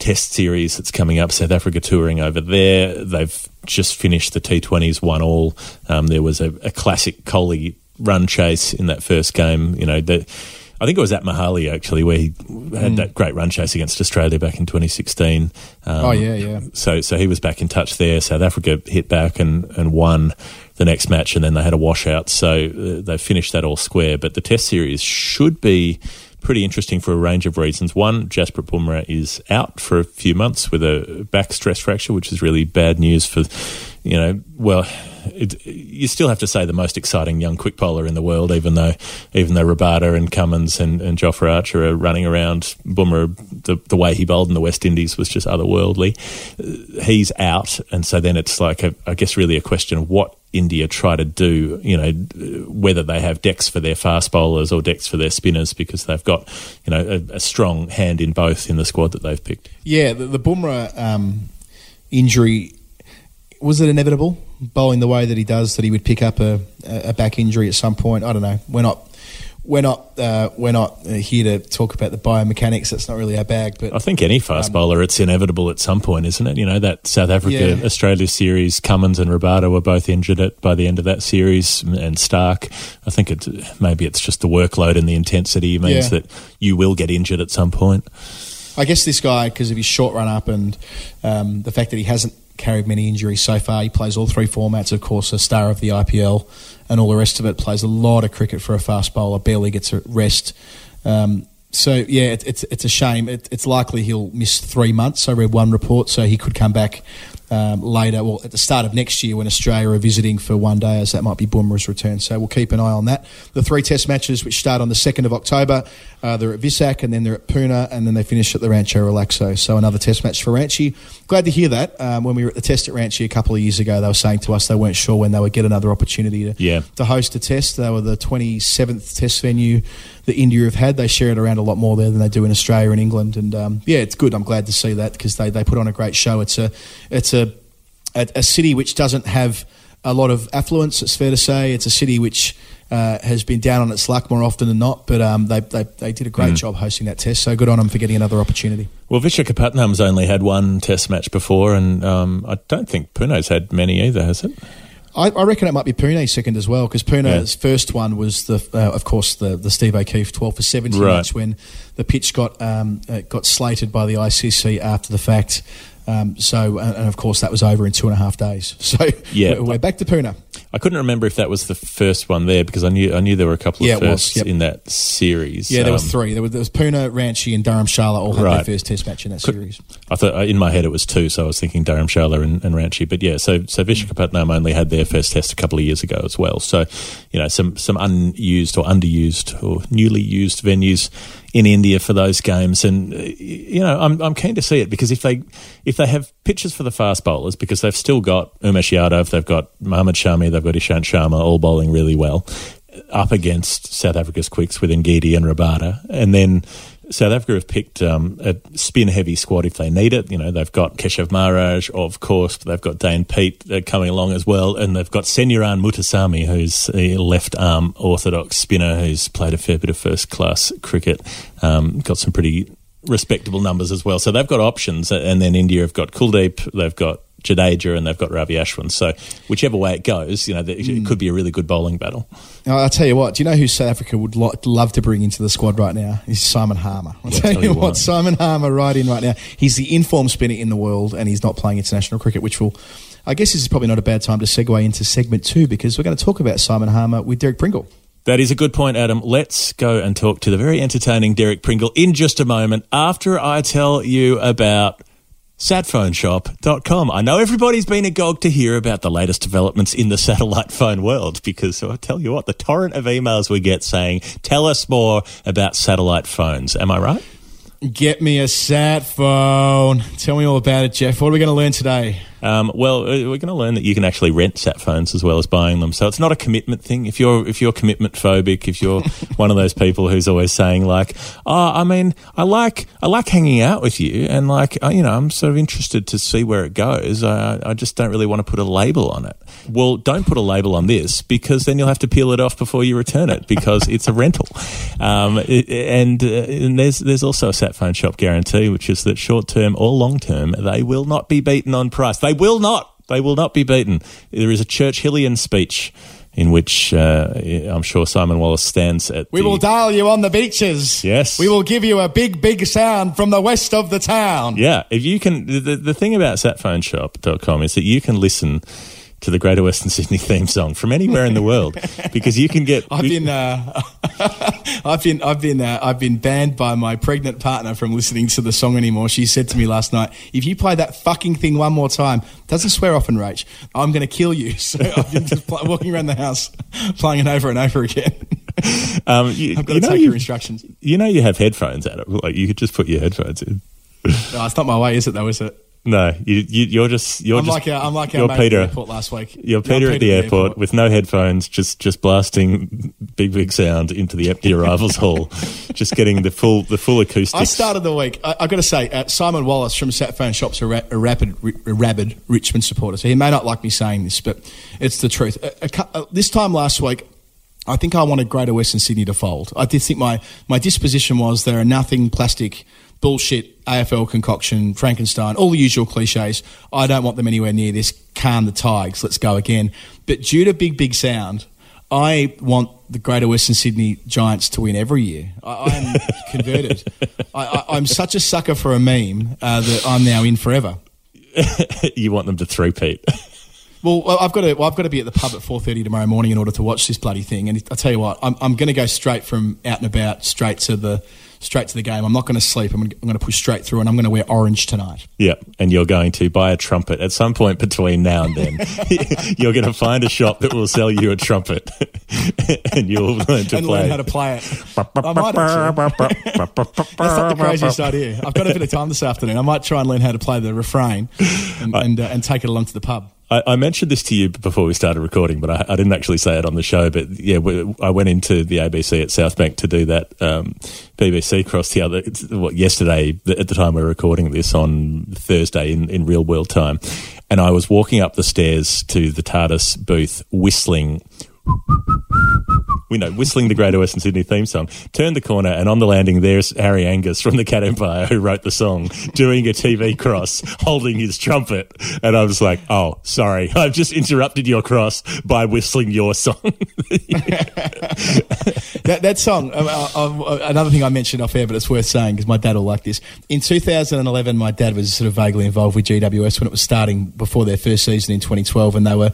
test series that's coming up. South Africa touring over there. They've just finished the T20s one all. Um, there was a, a, classic Kohli run chase in that first game. You know, the, I think it was at Mohali actually where he had mm. that great run chase against Australia back in 2016. Um, oh yeah, yeah. So so he was back in touch there. South Africa hit back and and won the next match, and then they had a washout. So uh, they finished that all square. But the Test series should be pretty interesting for a range of reasons. One, Jasprit Bumrah is out for a few months with a back stress fracture, which is really bad news for you know, well, it, you still have to say the most exciting young quick bowler in the world, even though even though Rabada and Cummins and, and Jofra Archer are running around. Bumrah, the, the way he bowled in the West Indies was just otherworldly. Uh, He's out, and so then it's like, a, I guess, really a question of what India try to do, you know, whether they have decks for their fast bowlers or decks for their spinners, because they've got, you know, a, a strong hand in both in the squad that they've picked. Yeah, the, the Bumrah um, injury was it inevitable? Bowling the way that he does, that he would pick up a, a back injury at some point. I don't know. We're not. We're not. Uh, we're not uh, here to talk about the biomechanics. That's not really our bag. But I think any fast bowler, it's inevitable at some point, isn't it? You know, that South Africa Yeah. Australia series, Cummins and Rabada were both injured at, by the end of that series, and Stark. I think it's maybe it's just the workload and the intensity means Yeah. that you will get injured at some point. I guess this guy, because of his short run up and um, the fact that he hasn't carried many injuries so far, he plays all three formats, of course, a star of the IPL and all the rest of it, plays a lot of cricket for a fast bowler, barely gets a rest. Um, so, yeah, it, it's, it's a shame. It, it's likely he'll miss three months. I read one report, so he could come back um, later, well, at the start of next year when Australia are visiting for one day, as that might be Bumrah's return. So we'll keep an eye on that. The three test matches, which start on the 2nd of October, uh, they're at Vizag and then they're at Pune and then they finish at the Rancho Relaxo. So another test match for Ranchi. Glad to hear that. Um, when we were at the test at Ranchi a couple of years ago, they were saying to us they weren't sure when they would get another opportunity to, Yeah. to host a test. They were the 27th test venue that India have had. They share it around a lot more there than they do in Australia and England. And um, yeah, it's good. I'm glad to see that because they, they put on a great show. It's a it's a, a a city which doesn't have a lot of affluence. It's fair to say it's a city which. Uh, has been down on its luck more often than not, but um, they, they they did a great job hosting that test. So good on them for getting another opportunity. Well, Vishakhapatnam's only had one Test match before, and um, I don't think Pune's had many either, has it? I, I reckon it might be Pune's second as well because Pune's first one was the, uh, of course, the the Steve O'Keefe twelve for seventy Right. match when the pitch got um, uh, got slated by the ICC after the fact. Um, so and, and of course that was over in two and a half days. (laughs) So Yeah. we're, we're back to Pune. I couldn't remember if that was the first one there because I knew I knew there were a couple of Yeah, was, firsts yep. in that series. Yeah, there was Um, three. There was, there was Pune, Ranchi, and Dharamshala all had their first Test match in that Could- series. I thought uh, in my head it was two, so I was thinking Dharamshala and, and Ranchi. But yeah, so so Vishakhapatnam only had their first test a couple of years ago as well. So you know some some unused or underused or newly used venues in India for those games, and uh, you know I'm I'm keen to see it because if they if they have pitches for the fast bowlers because they've still got Umesh Yadav, they've got Mohammad Shami, they've got Ishant Sharma all bowling really well up against South Africa's quicks with Ngidi and Rabada, and then South Africa have picked um, a spin heavy squad if they need it. You know, they've got Keshav Maharaj, of course, but they've got Dane Piedt uh, coming along as well, and they've got Senuran Muthusamy, who's a left arm orthodox spinner who's played a fair bit of first class cricket, um, got some pretty respectable numbers as well. So they've got options, and then India have got Kuldeep, they've got Jadeja, and they've got Ravi Ashwin. So whichever way it goes, you know, it could be a really good bowling battle. Now, I'll tell you what. Do you know who South Africa would lo- love to bring into the squad right now? Is Simon Harmer. I'll tell, you what, Simon Harmer right in right now. He's the informed spinner in the world, and he's not playing international cricket, which will. I guess this is probably not a bad time to segue into segment two because we're going to talk about Simon Harmer with Derek Pringle. That is a good point, Adam. Let's go and talk to the very entertaining Derek Pringle in just a moment after I tell you about satphoneshop.com. I know everybody's been agog to hear about the latest developments in the satellite phone world (laughs) because I'll tell you what, the torrent of emails we get saying, tell us more about satellite phones. Am I right? Get me a sat phone. Tell me all about it, Geoff. What are we going to learn today? Um, well, uh, we're going to learn that you can actually rent sat phones as well as buying them. So it's not a commitment thing. If you're if you're commitment phobic, if you're (laughs) one of those people who's always saying like, "Oh, I mean, I like I like hanging out with you, and like uh, you know, I'm sort of interested to see where it goes. I, I just don't really want to put a label on it." Well, don't put a label on this because then you'll have to peel it off before you return it because it's a rental. (laughs) Um, and, uh, and there's there's also a sat phone shop guarantee, which is that short term or long term, they will not be beaten on price. They will not. They will not be beaten. There is a Churchillian speech in which uh, I'm sure Simon Wallace stands at. We the, will dial you on the beaches. Yes. We will give you a big, big sound from the west of the town. Yeah, if you can, the, the thing about satphoneshop.com is that you can listen to the Greater Western Sydney theme song from anywhere in the world because you can get. I've been, uh, (laughs) I've been, I've been, uh, I've been banned by my pregnant partner from listening to the song anymore. She said to me last night, "If you play that fucking thing one more time, doesn't swear often, Rach, I'm going to kill you." (laughs) So I've been just pl- walking around the house (laughs) playing it over and over again. um, you, I've got you to know take you, your instructions. you know you have headphones, at it. Like you could just put your headphones in. No, it's not my way, is it? Though, is it? No, you, you you're just you're I'm just like our, I'm like our you're mate at the Peter. airport last week. You're I'm Peter at the airport, with no headphones, just just blasting big big sound into the empty arrivals (laughs) hall, just getting the full the full acoustics. I started the week. I, I've got to say, uh, Simon Wallace from Sat Phone Shop's a, ra- a rapid, a rabid Richmond supporter. So he may not like me saying this, but it's the truth. A, uh, this time last week, I think I wanted Greater Western Sydney to fold. I did think my my disposition was there are nothing plastic. Bullshit, AFL concoction, Frankenstein, all the usual cliches. I don't want them anywhere near this. Calm the Tigers, let's go again. But due to Big Big Sound, I want the Greater Western Sydney Giants to win every year. I, am (laughs) converted. I, I, I'm such a sucker for a meme uh, that I'm now in forever. (laughs) you want them to three-peat. (laughs) Well, well, I've got to. Well, I've got to be at the pub at four thirty tomorrow morning in order to watch this bloody thing. And I tell you what, I'm, I'm going to go straight from out and about straight to the straight to the game. I'm not going to sleep. I'm going, to, I'm going to push straight through, and I'm going to wear orange tonight. yeah, and you're going to buy a trumpet at some point between now and then. (laughs) you're going to find a shop that will sell you a trumpet, (laughs) and you'll learn to and play. learn how to play it. I might (laughs) That's not the craziest idea. I've got a bit of time this afternoon. I might try and learn how to play the refrain and, and, uh, and take it along to the pub. I, I mentioned this to you before we started recording, but I, I didn't actually say it on the show. But yeah, we, I went into the ABC at South Bank to do that um, BBC cross the other what yesterday at the time we are recording this on Thursday in, in real world time, and I was walking up the stairs to the TARDIS booth whistling. We know whistling the Greater Western Sydney theme song. Turned the corner, and on the landing, there's Harry Angus from the Cat Empire, who wrote the song, doing a TV cross, (laughs) holding his trumpet. And I was like, "Oh, sorry, (laughs) I've just interrupted your cross by whistling your song." (laughs) That, that song, uh, uh, uh, another thing I mentioned off air, but it's worth saying because my dad will like this. In 2011, my dad was sort of vaguely involved with GWS when it was starting before their first season in 2012, and they were.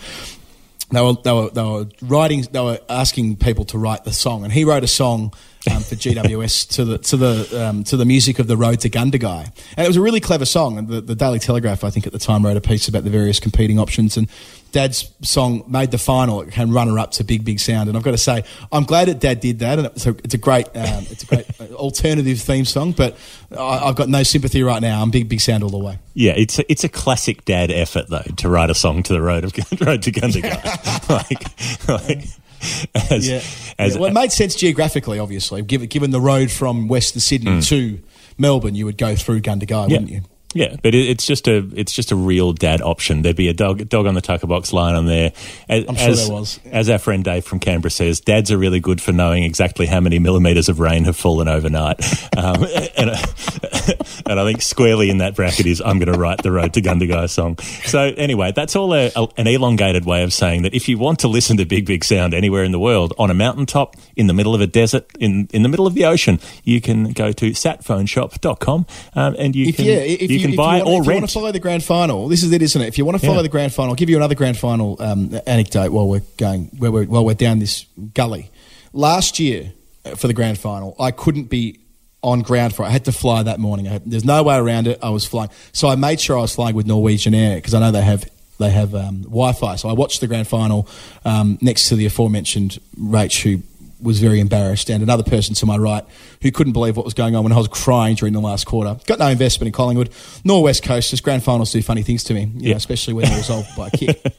They were, they, were, they were writing. They were asking people to write the song, and he wrote a song um, for GWS (laughs) to the to the um, to the music of the Road to Gundagai, and it was a really clever song. And the, the Daily Telegraph, I think, at the time wrote a piece about the various competing options. And Dad's song made the final and runner up to Big Big Sound. And I've got to say, I'm glad that Dad did that. And it's a, it's a great um, it's a great uh, alternative theme song. But I, I've got no sympathy right now. I'm Big Big Sound all the way. yeah, it's a, it's a classic dad effort though to write a song to the road of (laughs) Road to Gundagai. (laughs) like, like as, Yeah. as Yeah, well, it made sense geographically, obviously. Given, given the road from Western Sydney to Melbourne, you would go through Gundagai, wouldn't you? Yeah, but it, it's just a it's just a real dad option. There'd be a dog dog on the tucker box line on there. As, I'm sure as, there was. As our friend Dave from Canberra says, dads are really good for knowing exactly how many millimetres of rain have fallen overnight. (laughs) Um, and, (laughs) and I think squarely in that bracket is I'm going to write the Road to Gundagai song. So anyway, that's all a, a, an elongated way of saying that if you want to listen to Big Big Sound anywhere in the world, on a mountaintop, in the middle of a desert, in, in the middle of the ocean, you can go to satphoneshop.com um, and you If, can, yeah, if you, you, can if buy you want, or if you want to follow the grand final, this is it, isn't it? If you want to follow Yeah. the grand final, I'll give you another grand final um, anecdote while we're going while we're, while we're down this gully. Last year uh, for the grand final, I couldn't be on ground for it. I had to fly that morning. I had, there's no way around it. I was flying, so I made sure I was flying with Norwegian Air because I know they have they have um, Wi-Fi. So I watched the grand final um, next to the aforementioned Rach, who was very embarrassed, and another person to my right who couldn't believe what was going on when I was crying during the last quarter. Got no investment in Collingwood, nor West Coast. Just grand finals do funny things to me, you know, especially when they're resolved by a kick. (laughs)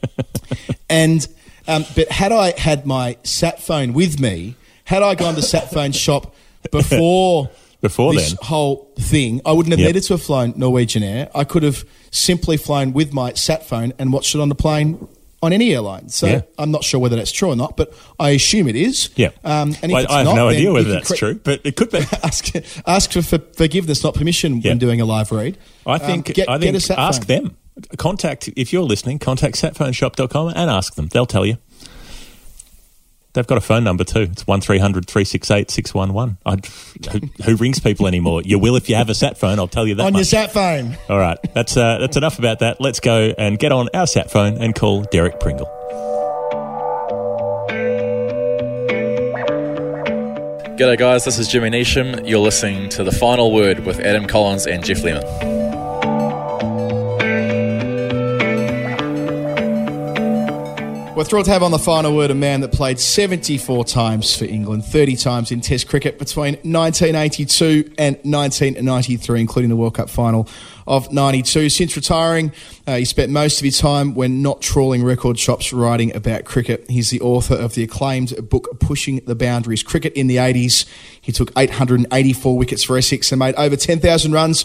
And um, but had I had my sat phone with me, had I gone to sat phone shop (laughs) before Before this then. whole thing, I wouldn't have Yep. needed to have flown Norwegian Air. I could have simply flown with my sat phone and watched it on the plane on any airline. So Yeah. I'm not sure whether that's true or not, but I assume it is. Yeah. Um, and if Well, it's I have not, no idea whether that's cre- true, but it could be. (laughs) ask ask for, for forgiveness, not permission, Yeah. when doing a live read. I Um, think get, I get think a ask phone. them. Contact if you're listening. Contact satphoneshop.com and ask them. They'll tell you. They've got a phone number too. It's 1300 368 611. Who, who rings people anymore? You will if you have a sat phone, I'll tell you that. On your sat phone. All right, that's, uh, that's enough about that. Let's go and get on our sat phone and call Derek Pringle. G'day, guys. This is Jimmy Neesham. You're listening to The Final Word with Adam Collins and Geoff Lemon. We're thrilled to have on the final word a man that played 74 times for England, 30 times in Test cricket between 1982 and 1993, including the World Cup final of 92. Since retiring, uh, he spent most of his time when not trawling record shops writing about cricket. He's the author of the acclaimed book Pushing the Boundaries Cricket in the 80s. He took 884 wickets for Essex and made over 10,000 runs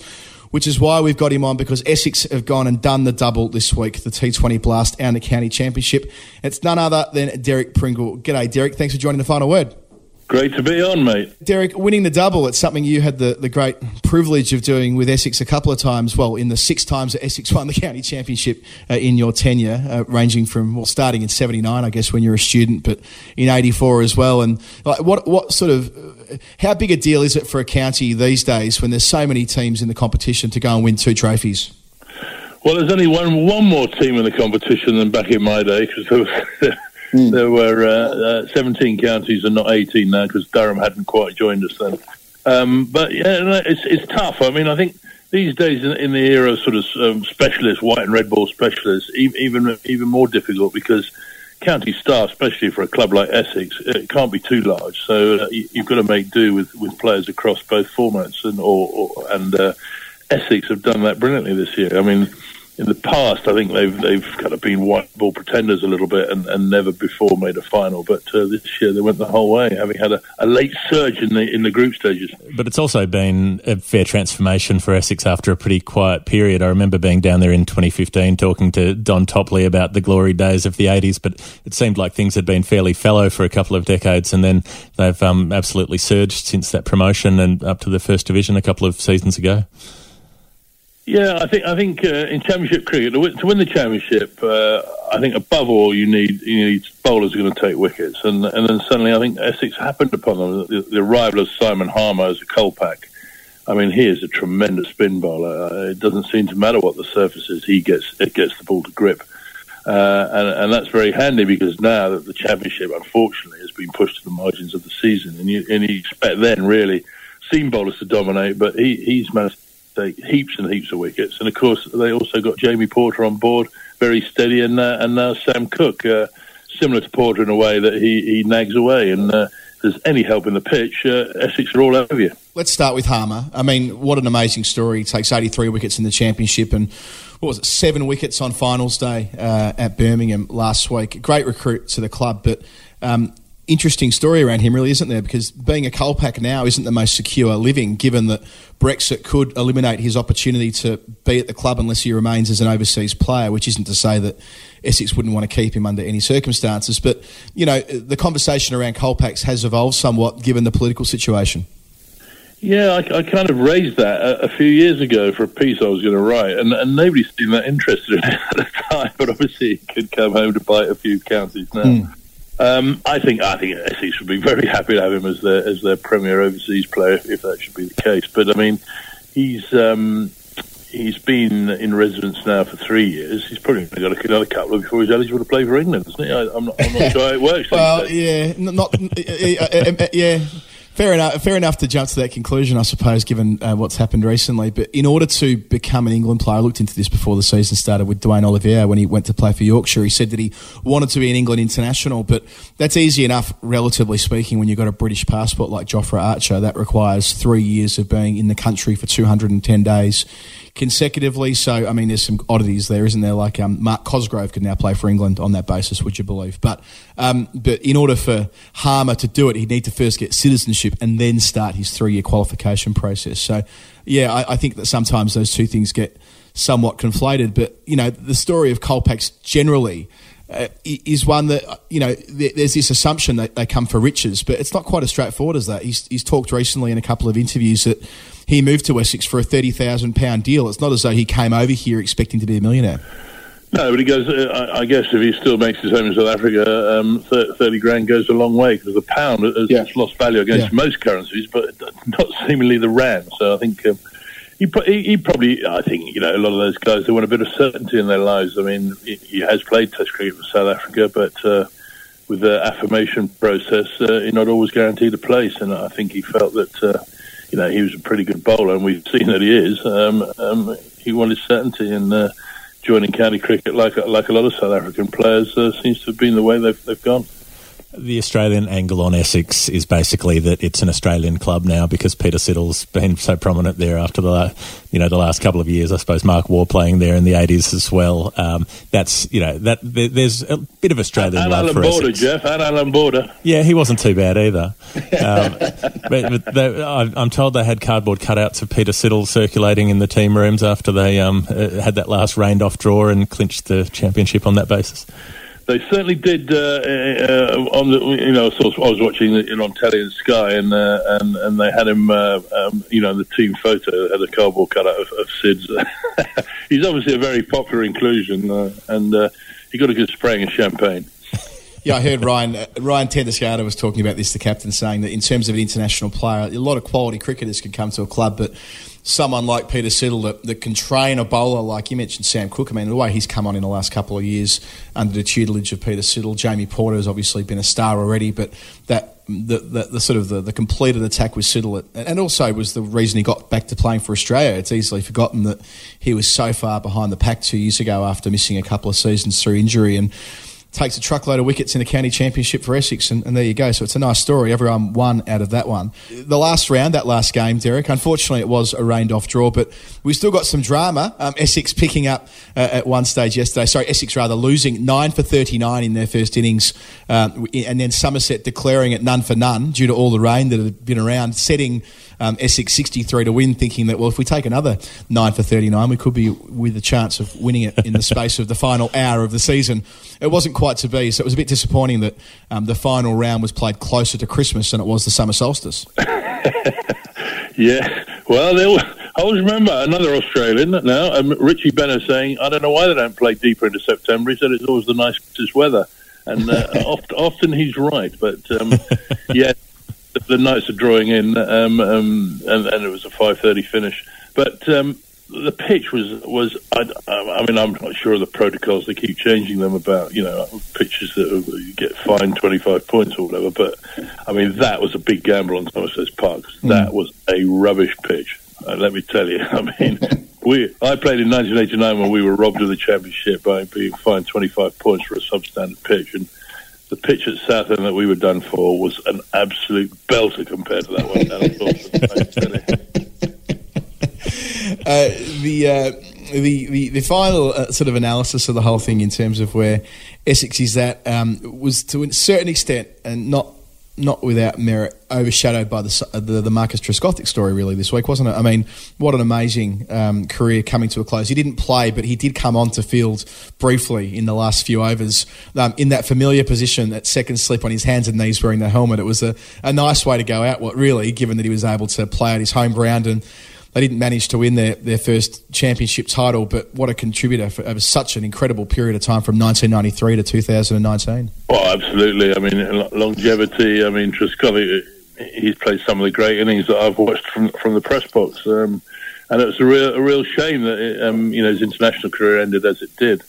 which is why we've got him on because Essex have gone and done the double this week, the T20 Blast and the County Championship. It's none other than Derek Pringle. G'day, Derek. Thanks for joining the final word. Great to be on, mate. Derek, winning the double, it's something you had the, the great privilege of doing with Essex a couple of times. Well, in the six times that Essex won the (laughs) county championship uh, in your tenure, uh, ranging from, well, starting in 79, I guess, when you were a student, but in 84 as well. And like, what, what sort of how big a deal is it for a county these days when there's so many teams in the competition to go and win two trophies? Well, there's only one one more team in the competition than back in my day because there, was, (laughs) mm. there were uh, uh, 17 counties and not 18 now because Durham hadn't quite joined us then. Um, but yeah, it's it's tough. I mean, I think these days in, in the era of sort of um, specialists, white and red ball specialists, even even more difficult because county staff, especially for a club like Essex, it can't be too large. So uh, you, have got to make do with, with players across both formats, and or, or and uh, Essex have done that brilliantly this year. I mean, in the past, I think they've they've kind of been white ball pretenders a little bit and, and never before made a final. But uh, this year they went the whole way, having had a, a, late surge in the in the group stages. But it's also been a fair transformation for Essex after a pretty quiet period. I remember being down there in 2015 talking to Don Topley about the glory days of the 80s, but it seemed like things had been fairly fallow for a couple of decades, and then they've um, absolutely surged since that promotion and up to the first division a couple of seasons ago. Yeah, I think I think uh, in Championship cricket to win, to win the Championship, uh, I think above all you need you need bowlers are going to take wickets, and and then suddenly I think Essex happened upon them. The, the arrival of Simon Harmer as a Kolpak. I mean, he is a tremendous spin bowler. Uh, it doesn't seem to matter what the surface is; he gets it gets the ball to grip, uh, and and that's very handy because now that the Championship, unfortunately, has been pushed to the margins of the season, and you and you expect then really seam bowlers to dominate, but he he's managed take heaps and heaps of wickets. And of course, they also got Jamie Porter on board, very steady, and uh, and now Sam Cook, uh, similar to Porter in a way that he, he nags away. And uh, there's any help in the pitch, uh, Essex are all over you. Let's start with Harmer. I mean, what an amazing story. He takes 83 wickets in the championship and what was it, seven wickets on finals day uh, at Birmingham last week. Great recruit to the club, but um, interesting story around him, really, isn't there? Because being a Kolpak now isn't the most secure living, given that Brexit could eliminate his opportunity to be at the club unless he remains as an overseas player, which isn't to say that Essex wouldn't want to keep him under any circumstances. But, you know, the conversation around Kolpaks has evolved somewhat given the political situation. Yeah, I, I, kind of raised that a, a, few years ago for a piece I was going to write, and, and nobody seemed that interested (laughs) in it at the time. But obviously, it could come home to bite a few counties now. Mm. Um, I think I think Essex would be very happy to have him as their as their premier overseas player if that should be the case. But I mean, he's um, he's been in residence now for three years. He's probably got another couple before he's eligible to play for England, isn't he? I, am not, I'm not (laughs) sure how it works. well, yeah, not (laughs) yeah. Fair enough. Fair enough to jump to that conclusion, I suppose, given uh, what's happened recently. But in order to become an England player, I looked into this before the season started with Duanne Olivier when he went to play for Yorkshire. He said that he wanted to be an England international, but that's easy enough, relatively speaking, when you've got a British passport like Jofra Archer. That requires three years of being in the country for 210 days consecutively. So, I mean, there's some oddities there, isn't there? Like um, Mark Cosgrove could now play for England on that basis, would you believe? But, um, but in order for Harmer to do it, he'd need to first get citizenship and then start his three year qualification process. So, yeah, I, I think that sometimes those two things get somewhat conflated. But, you know, the story of Kolpaks generally. Uh, is one that you know there's this assumption that they come for riches, but it's not quite as straightforward as that. He's, he's talked recently in a couple of interviews that he moved to Essex for a thirty thousand pound deal. It's not as though he came over here expecting to be a millionaire. No, but he goes. Uh, I, guess if he still makes his home in South Africa, um, thirty grand goes a long way because the pound has Yeah. lost value against Yeah. most currencies, but not (laughs) seemingly the rand. So I think um, he, he, he probably. I think you know a lot of those guys they want a bit of certainty in their lives. I mean, he, he has played Test cricket for South Africa, but uh, with the affirmation process, uh, you're not always guaranteed a place. And I think he felt that uh, you know he was a pretty good bowler, and we've seen that he is. Um, um, he wanted certainty in Uh, joining county cricket like like a lot of South African players uh, seems to have been the way they've they've gone. The Australian angle on Essex is basically that it's an Australian club now because Peter Siddle's been so prominent there after the, you know, the last couple of years. I suppose Mark Waugh playing there in the eighties as well. Um, that's you know that there, there's a bit of Australian And love Alan for Border, Essex. Geoff, Alan Border. Yeah, he wasn't too bad either. (laughs) Um, but but they, I, I'm told they had cardboard cutouts of Peter Siddle circulating in the team rooms after they um, uh, had that last rained off draw and clinched the championship on that basis. They certainly did. Uh, uh, on the, you know, of, I was watching it on telly in Sky, and uh, and and they had him, uh, um, you know, the team photo had a cardboard cutout of, of Sid's. (laughs) He's obviously a very popular inclusion, uh, and uh, he got a good spraying of champagne. (laughs) Yeah, I heard Ryan uh, Ryan ten Doeschate was talking about this, the captain, saying that in terms of an international player, a lot of quality cricketers can come to a club, but someone like Peter Siddle that, that can train a bowler, like you mentioned Sam Cook, I mean, the way he's come on in the last couple of years under the tutelage of Peter Siddle, Jamie Porter has obviously been a star already, but that the, the, the sort of the, the completed attack with Siddle, and also was the reason he got back to playing for Australia. It's easily forgotten that he was so far behind the pack two years ago after missing a couple of seasons through injury and takes a truckload of wickets in the county championship for Essex, and, and there you go. So it's a nice story. Everyone won out of that one. The last round, that last game, Derek. Unfortunately, it was a rained off draw, but we still got some drama. Um, Essex picking up uh, at one stage yesterday. Sorry, Essex rather losing nine for thirty nine in their first innings, um, and then Somerset declaring it none for none due to all the rain that had been around, setting. Um, Essex 63 to win, thinking that, well, if we take another 9 for 39, we could be with a chance of winning it in the (laughs) space of the final hour of the season. It wasn't quite to be, so it was a bit disappointing that um, the final round was played closer to Christmas than it was the summer solstice. (laughs) Yeah, well, there were, I always remember another Australian now, um, Richie Benaud, saying, "I don't know why they don't play deeper into September." He said it's always the nicest weather, and uh, (laughs) oft, often he's right. But um, yeah, the, the nights are drawing in, um, um, and, and it was a five thirty finish. But um, the pitch was was I, I mean I'm not sure of the protocols. They keep changing them about you know pitches that you get fined twenty five points or whatever. But I mean that was a big gamble on Somerset Park. That was a rubbish pitch. Uh, let me tell you. (laughs) I mean, we I played in 1989 when we were robbed of the championship by being fined 25 points for a substandard pitch, and the pitch at Southend that we were done for was an absolute belter compared to that one down at Taunton. I tell you. uh, the, uh, the the the final uh, sort of analysis of the whole thing in terms of where Essex is at um, was to a certain extent and not not without merit overshadowed by the uh, the, the Marcus Trescothick story really this week wasn't it? I mean, what an amazing um, career coming to a close. He didn't play, but he did come on to field briefly in the last few overs um, in that familiar position at second slip on his hands and knees wearing the helmet. It was a, a nice way to go out. What really, given that he was able to play at his home ground and they didn't manage to win their, their first championship title, but what a contributor for, over such an incredible period of time from 1993 to 2019. Well, absolutely. I mean, longevity. I mean, Trescothick, he's played some of the great innings that I've watched from from the press box, um, and it was a real a real shame that it, um, you know his international career ended as it did.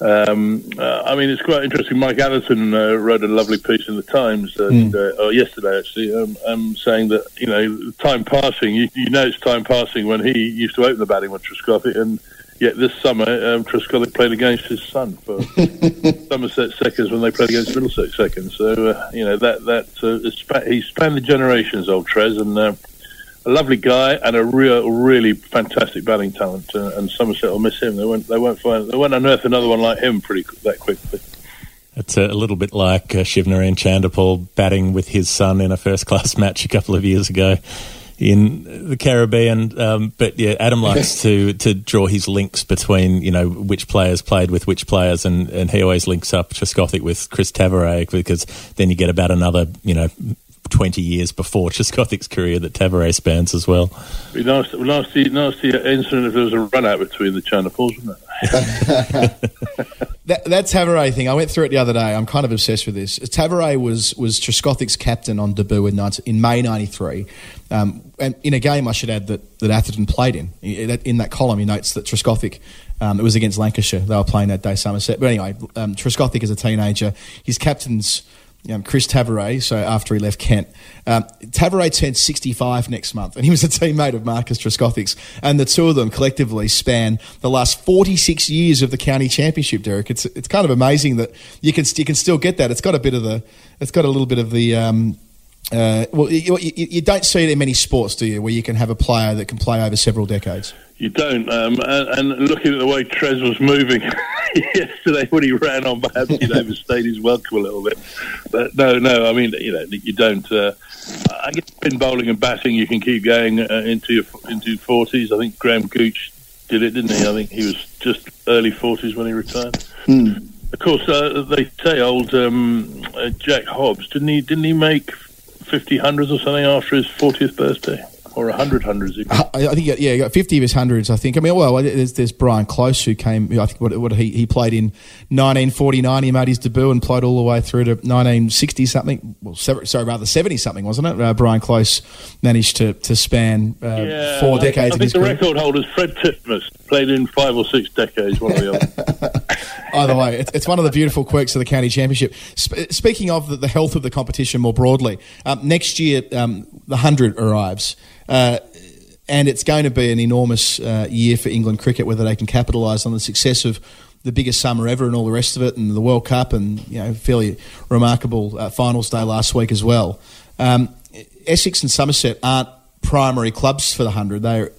Um, uh, I mean, it's quite interesting. Mike Atherton uh, wrote a lovely piece in the Times, and, uh, or yesterday actually, um, um, saying that you know time passing. You, you know, it's time passing when he used to open the batting with Trescothick, and yet this summer um, played against his son for (laughs) Somerset seconds when they played against Middlesex seconds. So uh, you know that that uh, he spanned the generations, old Trez, and uh, a lovely guy and a real, really fantastic batting talent. Uh, and Somerset will miss him. They won't they won't find they won't unearth another one like him pretty that quickly. It's a, a little bit like uh, Shivnarine Chanderpaul batting with his son in a first class (laughs) match a couple of years ago in the Caribbean. Um, but yeah, Adam likes (laughs) to, to draw his links between, you know, which players played with which players, and, and he always links up Trescothick with Chris Tavaré because then you get about another, you know, 20 years before (laughs) Trescothick's career that Tavaré spans as well. Be nasty, nasty, nasty incident if there was a run out between the China Falls, wouldn't it? (laughs) (laughs) That, that Tavaré thing, I went through it the other day. I'm kind of obsessed with this. Tavaré was was Trescothick's captain on debut in, 19, in May '93, um, and in a game I should add that that Atherton played in. In that column, he notes that Trescothick. Um, it was against Lancashire. They were playing that day, Somerset. But anyway, um, Trescothick as a teenager, his captain's um, Chris Tavaré, so after he left Kent. Um, Tavares turned 65 next month, and he was a teammate of Marcus Trescothick's. And the two of them collectively span the last 46 years of the county championship, Derek. It's, it's kind of amazing that you can, you can still get that. It's got a bit of the, it's got a little bit of the, um, uh, well, you, you, you, don't see it in many sports, do you, where you can have a player that can play over several decades? You don't. Um, and, and, looking at the way Trez was moving (laughs) yesterday when he ran on, perhaps he'd overstayed his welcome a little bit. But no, no, I mean, you know, you don't. Uh, I guess in bowling and batting, you can keep going uh, into your into forties. I think Graham Gooch did it, didn't he? I think he was just early forties when he retired. Mm. Of course, uh, they say old um, uh, Jack Hobbs didn't he? Didn't he make fifty hundreds or something after his fortieth birthday? Or a hundred hundreds. I, I think yeah, got fifty of his hundreds. I think. I mean, well, there's, there's Brian Close who came. I think what, what he he played in 1949. He made his debut and played all the way through to 1960 something. Well, sorry, rather 70 something, wasn't it? Uh, Brian Close managed to to span uh, yeah, four decades. I, I think the career. record holders Fred Titmus played in five or six decades. One or the other. (laughs) Either way, it's, it's, one of the beautiful quirks of the county championship. Sp- speaking of the, the, health of the competition more broadly, um, next year um, the hundred arrives. Uh, and it's going to be an enormous uh, year for England cricket, whether they can capitalise on the success of the biggest summer ever and all the rest of it, and the World Cup, and you know, fairly remarkable uh, finals day last week as well. Um, Essex and Somerset aren't primary clubs for the hundred; they're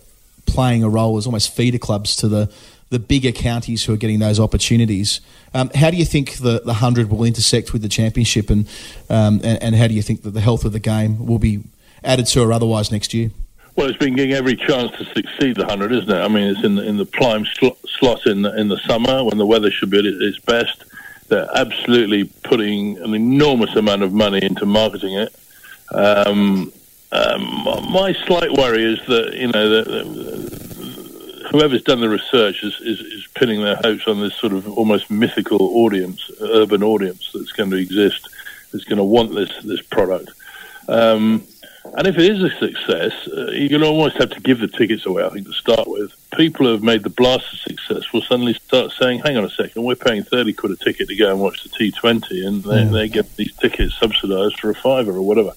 playing a role as almost feeder clubs to the the bigger counties who are getting those opportunities. Um, how do you think the the hundred will intersect with the championship, and, um, and and how do you think that the health of the game will be added to or otherwise next year? Well, it's been getting every chance to succeed the hundred, isn't it? I mean, it's in the, in the prime slot, slot in the, in the summer when the weather should be at its best. They're absolutely putting an enormous amount of money into marketing it. Um, um, my slight worry is that you know that, that whoever's done the research is, is, is, pinning their hopes on this sort of almost mythical audience, urban audience that's going to exist, that's going to want this this product. Um, and if it is a success, uh, you're going to almost have to give the tickets away, I think, to start with. People who have made the Blaster successful suddenly start saying, hang on a second, we're paying 30 quid a ticket to go and watch the T20, and they, they get these tickets subsidised for a fiver or whatever.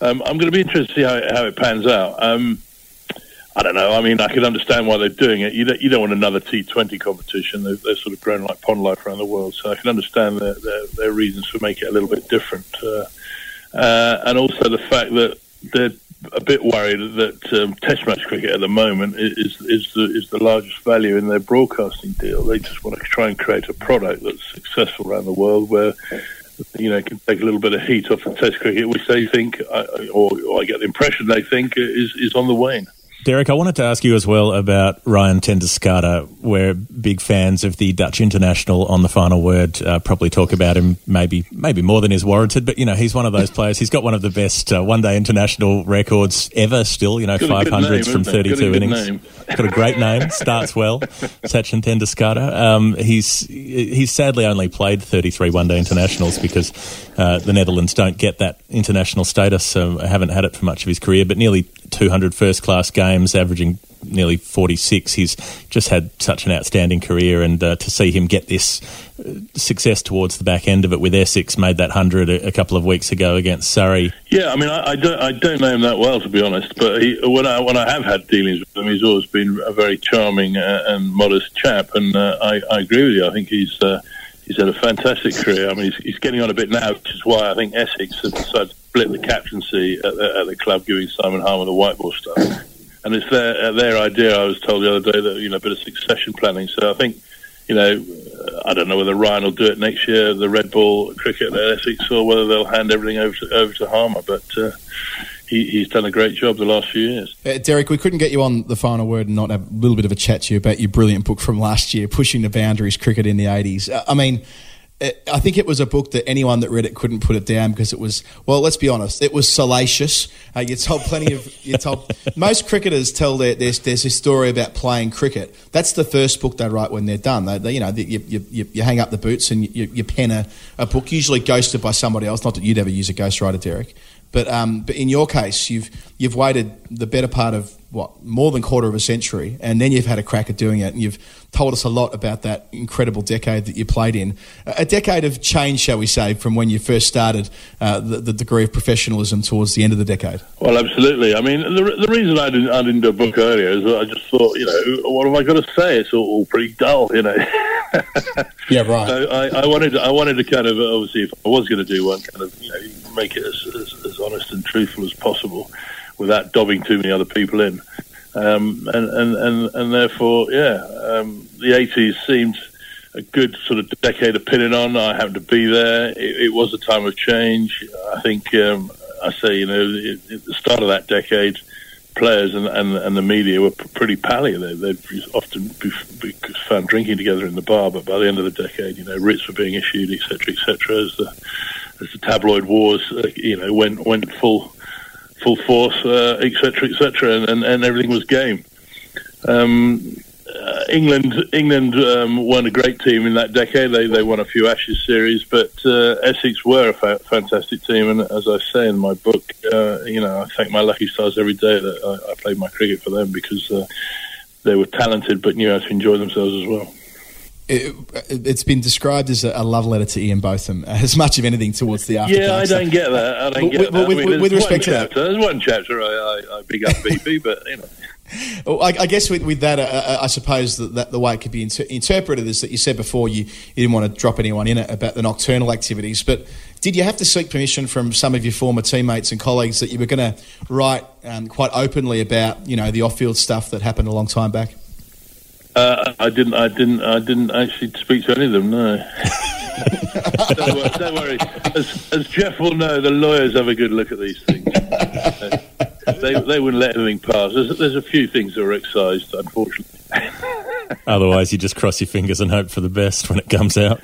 Um, I'm going to be interested to see how it, how it pans out. Um, I don't know. I mean, I can understand why they're doing it. You don't, you don't want another T20 competition. They've, they're sort of grown like pond life around the world, so I can understand their, their, their reasons for making it a little bit different. Uh, uh, and also the fact that they're a bit worried that um, Test match cricket at the moment is is the is the largest value in their broadcasting deal. They just want to try and create a product that's successful around the world where. You know, can take a little bit of heat off of Test cricket, which they think, or I get the impression they think, is is on the wane. Derek, I wanted to ask you as well about Ryan ten Doeschate. We're big fans of the Dutch international on the final word. Uh, probably talk about him maybe maybe more than is warranted, but you know he's one of those (laughs) players. He's got one of the best uh, one day international records ever. Still, you know, five hundreds from thirty two innings. Name. Got a great name. Starts well. (laughs) Sachin ten Doeschate. Um, he's he's sadly only played thirty three one day internationals because uh, the Netherlands don't get that international status. So I haven't had it for much of his career, but nearly 200 first class games, averaging nearly 46. He's just had such an outstanding career, and uh, to see him get this uh, success towards the back end of it with Essex, made that 100 a, a couple of weeks ago against Surrey. Yeah, I mean, I, I, don't, I don't know him that well, to be honest, but he, when, I, when I have had dealings with him, he's always been a very charming uh, and modest chap, and uh, I, I, agree with you. I think he's. Uh, he's had a fantastic career. I mean, he's, he's, getting on a bit now, which is why I think Essex have decided split the captaincy at the, at the club, giving Simon Harmer the white ball stuff and it's their their idea. I was told the other day that you know a bit of succession planning. So I think you know I don't know whether Ryan will do it next year, the red ball cricket at Essex, or whether they'll hand everything over to over to Harmer. But uh, he, he's done a great job the last few years. Uh, Derek, we couldn't get you on the final word and not have a little bit of a chat to you about your brilliant book from last year, pushing the boundaries cricket in the eighties. Uh, I mean I think it was a book that anyone that read it couldn't put it down because it was well. Let's be honest, it was salacious. Uh, you told plenty of you told (laughs) most cricketers tell their there's there's a story about playing cricket. That's the first book they write when they're done. They, they you know you, you, you, you hang up the boots and you, you pen a, a book, usually ghosted by somebody else. Not that you'd ever use a ghostwriter, Derek. But um, but in your case, you've you've waited the better part of what more than quarter of a century, and then you've had a crack at doing it, and you've told us a lot about that incredible decade that you played in, a decade of change, shall we say, from when you first started uh, the, the, degree of professionalism towards the end of the decade. Well, absolutely. I mean, the, the reason I didn't I didn't do a book earlier is I just thought, you know, what have I got to say? It's all, all pretty dull, you know. (laughs) yeah, right. So I, I, wanted I wanted to kind of obviously if I was going to do one, kind of you know make it as, as, as honest and truthful as possible without dobbing too many other people in. Um, and, and, and, and therefore, yeah, um, the 80s seemed a good sort of decade of pinning on. I happened to be there. It, it was a time of change. I think um, I say, you know, it, at the start of that decade, players and, and, and the media were pretty pally. They, they'd often be, be, found drinking together in the bar, but by the end of the decade, you know, writs were being issued, etc., etc. As the as the tabloid wars, uh, you know, went went full full force, etc., uh, etc., et and, and, and, everything was game. Um, uh, England, England um, won a great team in that decade. They they won a few Ashes series, but uh, Essex were a fa- fantastic team. And as I say in my book, uh, you know, I thank my lucky stars every day that I, I played my cricket for them because uh, they were talented but knew how to enjoy themselves as well it, has been described as a, love letter to Ian Botham, (laughs) as much of anything towards the after. Yeah, I don't get that. I don't get with, that. With, I mean, with respect to that, there's one chapter I, I, I big up BP, (laughs) but you know. Well, I, I, guess with, with that, uh, uh, I suppose that, that, the way it could be inter- interpreted is that you said before you, you didn't want to drop anyone in it about the nocturnal activities, but did you have to seek permission from some of your former teammates and colleagues that you were going to write um, quite openly about, you know, the off-field stuff that happened a long time back? Uh, I didn't. I didn't. I didn't actually speak to any of them. No. (laughs) don't, worry, don't, worry, As, as, Geoff will know, the lawyers have a good look at these things. (laughs) they, they wouldn't let anything pass. There's, there's a few things that are excised, unfortunately. (laughs) Otherwise, you just cross your fingers and hope for the best when it comes out.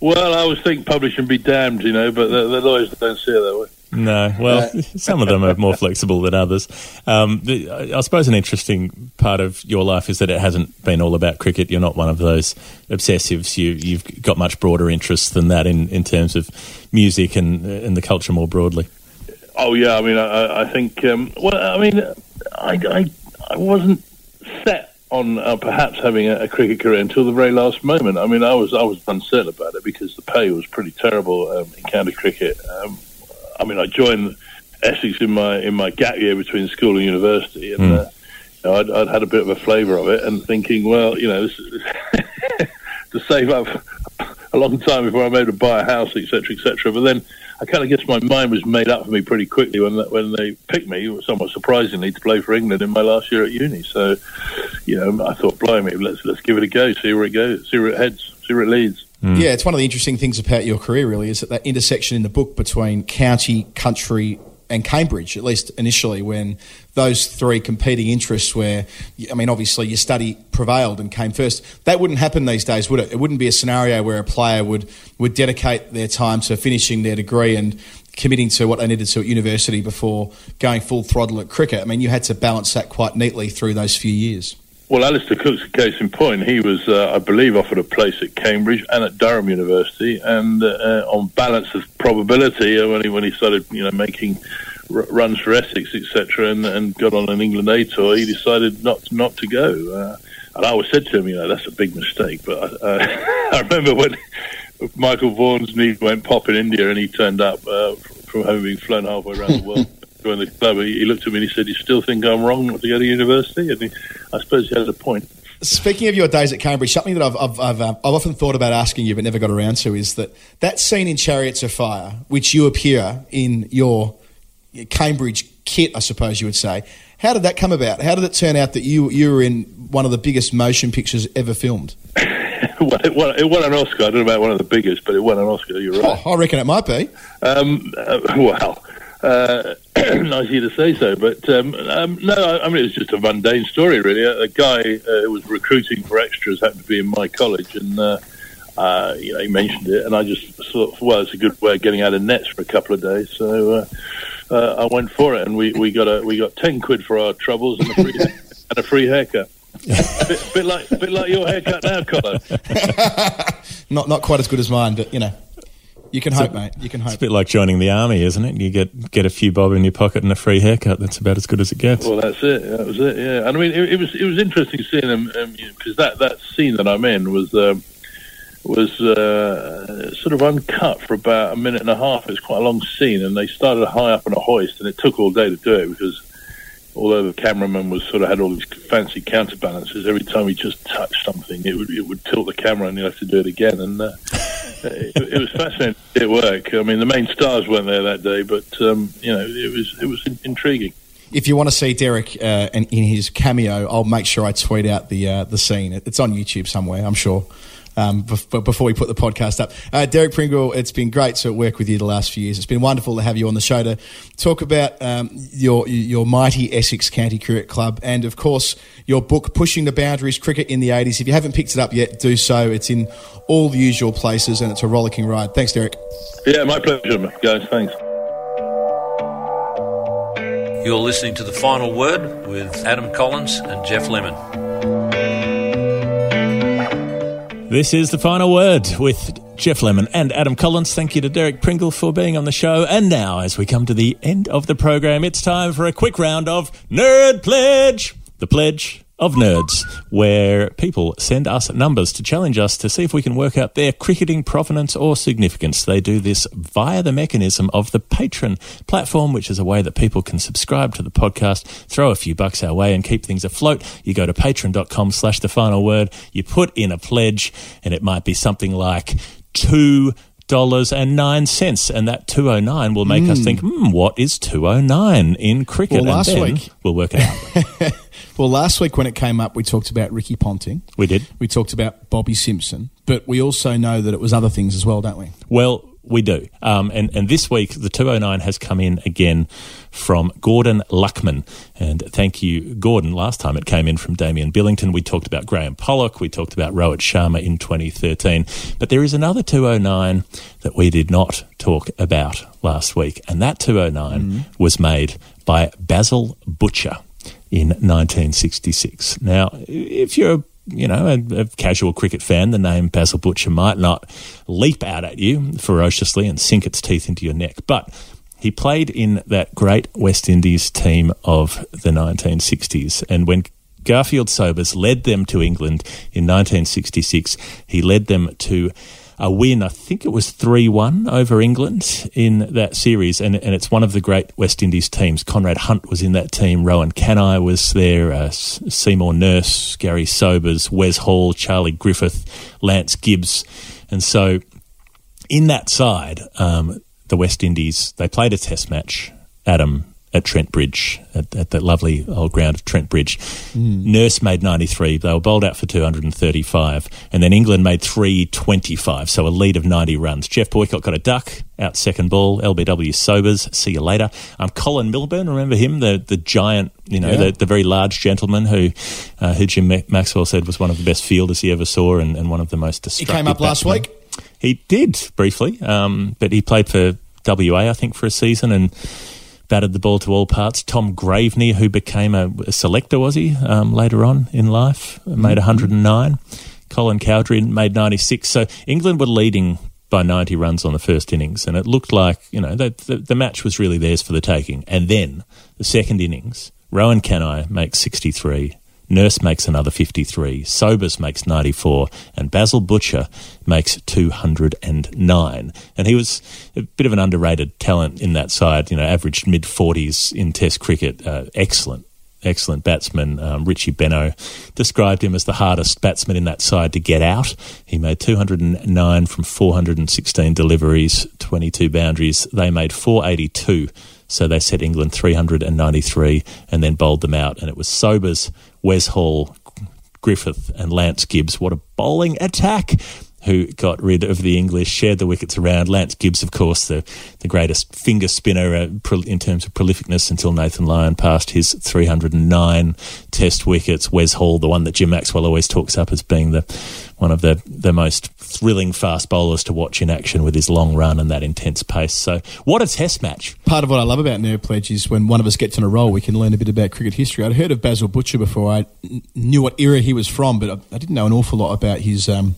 Well, I always think publishing be damned, you know, but the, the lawyers don't see it that way. No, well, (laughs) some of them are more flexible than others. Um, I suppose an interesting part of your life is that it hasn't been all about cricket. You're not one of those obsessives. You, have got much broader interests than that in, in terms of music and and the culture more broadly. Oh yeah, I mean, I, I think. Um, well, I mean, I, I, I wasn't set on uh, perhaps having a, a, cricket career until the very last moment. I mean, I was I was uncertain about it because the pay was pretty terrible um, in county cricket. Um, I mean, I joined Essex in my in my gap year between school and university, and mm. uh, you know, I'd, I'd, had a bit of a flavour of it, and thinking, well, you know, (laughs) to save up a long time before I'm able to buy a house, etc., etc. But then I kind of guess my mind was made up for me pretty quickly when when they picked me, somewhat surprisingly, to play for England in my last year at uni. So, you know, I thought, blimey, let's let's give it a go, see where it goes, see where it heads, see where it leads. Mm. Yeah, it's one of the interesting things about your career, really, is that that intersection in the book between county, country, and Cambridge, at least initially, when those three competing interests where, I mean, obviously your study prevailed and came first. That wouldn't happen these days, would it? It wouldn't be a scenario where a player would, would dedicate their time to finishing their degree and committing to what they needed to at university before going full throttle at cricket. I mean, you had to balance that quite neatly through those few years. Well, Alastair Cook's a case in point. He was, uh, I believe, offered a place at Cambridge and at Durham University, and uh, on balance of probability, uh, when he when he started, you know, making r- runs for Essex, etc., and, and got on an England A tour, he decided not not to go. Uh, and I always said to him, you know, that's a big mistake. But I, I (laughs) remember when Michael Vaughan's knee went pop in India, and he turned up uh, from having been flown halfway around the world. Join the club, he looked at me and he said, "You still think I'm wrong not to go to university?" And he, I suppose he had a point. Speaking of your days at Cambridge, something that I've, I've, I've, uh, I've, often thought about asking you but never got around to is that that scene in Chariots of Fire, which you appear in your Cambridge kit, I suppose you would say. How did that come about? How did it turn out that you you were in one of the biggest motion pictures ever filmed? (laughs) well, it, won, it won an Oscar. I don't know about one of the biggest, but it won an Oscar. You're right. Oh, I reckon it might be. Um, uh, (laughs) well, uh, (coughs) nice of you to say so, but um, um, no, I, I, mean it was just a mundane story, really. A, a guy uh, who was recruiting for extras happened to be in my college, and uh, uh, you know, he mentioned it, and I just thought, well, it's a good way of getting out of nets for a couple of days. So uh, uh, I went for it, and we, we got a we got ten quid for our troubles and a free, (laughs) and a free haircut. (laughs) bit, bit like bit like your haircut now, Colin. (laughs) Not not quite as good as mine, but you know, you can hope, mate. You can hope. It's a bit like joining the army, isn't it? You get get a few bob in your pocket and a free haircut. That's about as good as it gets. Well, that's it. That was it. Yeah, and I mean, it, it was it was interesting seeing them because that that scene that I'm in was um, was uh, sort of uncut for about a minute and a half. It was quite a long scene, and they started high up on a hoist, and it took all day to do it because although the cameraman was sort of had all these fancy counterbalances, every time he just touched something, it would it would tilt the camera, and you have to do it again. And uh, it, it was fascinating it work. I mean, the main stars weren't there that day, but um, you know, it was it was intriguing. If you want to see Derek uh, in, in his cameo, I'll make sure I tweet out the uh, the scene. It's on YouTube somewhere, I'm sure. Um, bef- before we put the podcast up, uh, Derek Pringle, it's been great to work with you the last few years. It's been wonderful to have you on the show to talk about um, your your mighty Essex County Cricket Club and, of course, your book "Pushing the Boundaries: Cricket in the '80s." If you haven't picked it up yet, do so. It's in all the usual places, and it's a rollicking ride. Thanks, Derek. Yeah, my pleasure, guys. Thanks. You're listening to The Final Word with Adam Collins and Geoff Lemon. This is the final word with Geoff Lemon and Adam Collins. Thank you to Derek Pringle for being on the show. And now, as we come to the end of the program, it's time for a quick round of Nerd Pledge. The pledge of nerds, where people send us numbers to challenge us to see if we can work out their cricketing provenance or significance. They do this via the mechanism of the Patreon platform, which is a way that people can subscribe to the podcast, throw a few bucks our way and keep things afloat. You go to patreon.com slash the final word, you put in a pledge, and it might be something like two dollars and nine cents, and that two oh nine will make us think, hmm, what is two oh nine in cricket? Well, last week- we'll work it out. (laughs) Well, last week when it came up, we talked about Ricky Ponting. we did. We talked about Bobby Simpson, but we also know that it was other things as well, don't we? Well, we do. Um, and, and this week, the 209 has come in again from Gordon Luckman. And thank you, Gordon. Last time it came in from Damien Billington. We talked about Graeme Pollock. We talked about Rohit Sharma in 2013. But there is another 209 that we did not talk about last week. And that 209 was made by Basil Butcher in 1966. Now, if you're you know, a, a casual cricket fan, the name Basil Butcher might not leap out at you ferociously and sink its teeth into your neck, but he played in that great West Indies team of the 1960s. And when Garfield Sobers led them to England in 1966, he led them to a win, I think it was 3 1 over England in that series. And, and it's one of the great West Indies teams. Conrad Hunte was in that team, Rohan Kanhai was there, uh, Seymour Nurse, Gary Sobers, Wes Hall, Charlie Griffith, Lance Gibbs. And so in that side, um, the West Indies, they played a test match, Adam, at Trent Bridge, at, at that lovely old ground of Trent Bridge. Nurse made 93. They were bowled out for 235. And then England made 325, so a lead of 90 runs. Geoff Boycott got a duck, out second ball. LBW Sobers, see you later. Um, Colin Milburn, remember him? The the giant, you know, Yeah. the, the very large gentleman who uh, who Jim Maxwell said was one of the best fielders he ever saw and, and one of the most He came up last batsmen. week. He did briefly, um, but he played for WA, I think, for a season and batted the ball to all parts. Tom Graveney, who became a, a selector, was he um, later on in life, made 109. Colin Cowdrey made 96. So England were leading by 90 runs on the first innings, and it looked like you know the, the, the match was really theirs for the taking. And then the second innings, Rohan Kanhai makes 63. Nurse makes another 53, Sobers makes 94, and Basil Butcher makes 209. And he was a bit of an underrated talent in that side, you know, averaged mid 40s in Test cricket. Uh, excellent, excellent batsman. Um, Richie Benaud described him as the hardest batsman in that side to get out. He made 209 from 416 deliveries, 22 boundaries. They made 482. So they set England 393 and then bowled them out. And it was Sobers, Wes Hall, Griffith, and Lance Gibbs. What a bowling attack! Who got rid of the English, shared the wickets around. Lance Gibbs, of course, the, the greatest finger spinner uh, in terms of prolificness until Nathan Lyon passed his 309 test wickets. Wes Hall, the one that Jim Maxwell always talks up as being the one of the, the most thrilling fast bowlers to watch in action with his long run and that intense pace. So, what a test match! Part of what I love about Nerd Pledge is when one of us gets on a roll, we can learn a bit about cricket history. I'd heard of Basil Butcher before. I knew what era he was from, but I, I didn't know an awful lot about his um,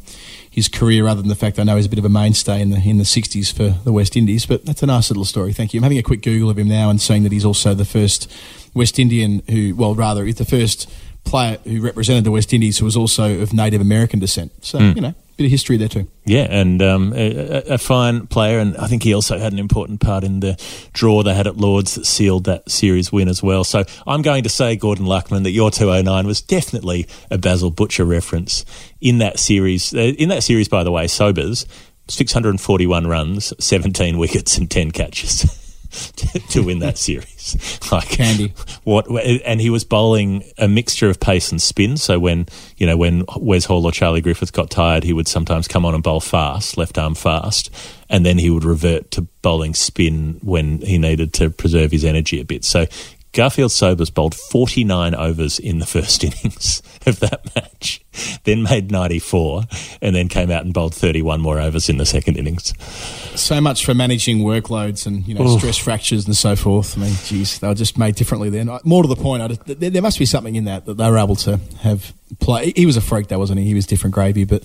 his career, other than the fact I know he's a bit of a mainstay in the in the '60s for the West Indies. But that's a nice little story. Thank you. I'm having a quick Google of him now and seeing that he's also the first West Indian who, well, rather, he's the first player who represented the West Indies who was also of Native American descent. So hmm. you know, bit of history there too. Yeah, and um, a, a fine player, and I think he also had an important part in the draw they had at Lords that sealed that series win as well. So I'm going to say, Gordon Luckman, that your 209 was definitely a Basil Butcher reference in that series. Uh, in that series, by the way, Sobers, 641 runs, 17 (laughs) wickets, and 10 catches. (laughs) (laughs) to- win that (laughs) series, (laughs) like Candy. What and he was bowling a mixture of pace and spin. So when you know when Wes Hall or Charlie Griffith got tired, he would sometimes come on and bowl fast, left arm fast, and then he would revert to bowling spin when he needed to preserve his energy a bit. So Garfield Sobers bowled 49 overs in the first (laughs) innings of that match, then made 94, and then came out and bowled 31 more overs in the second innings. So much for managing workloads and you know stress fractures and so forth. I mean, geez, they were just made differently then. More to the point, I just, there, there must be something in that that they were able to have play. He was a freak, though, wasn't he? He was different gravy, but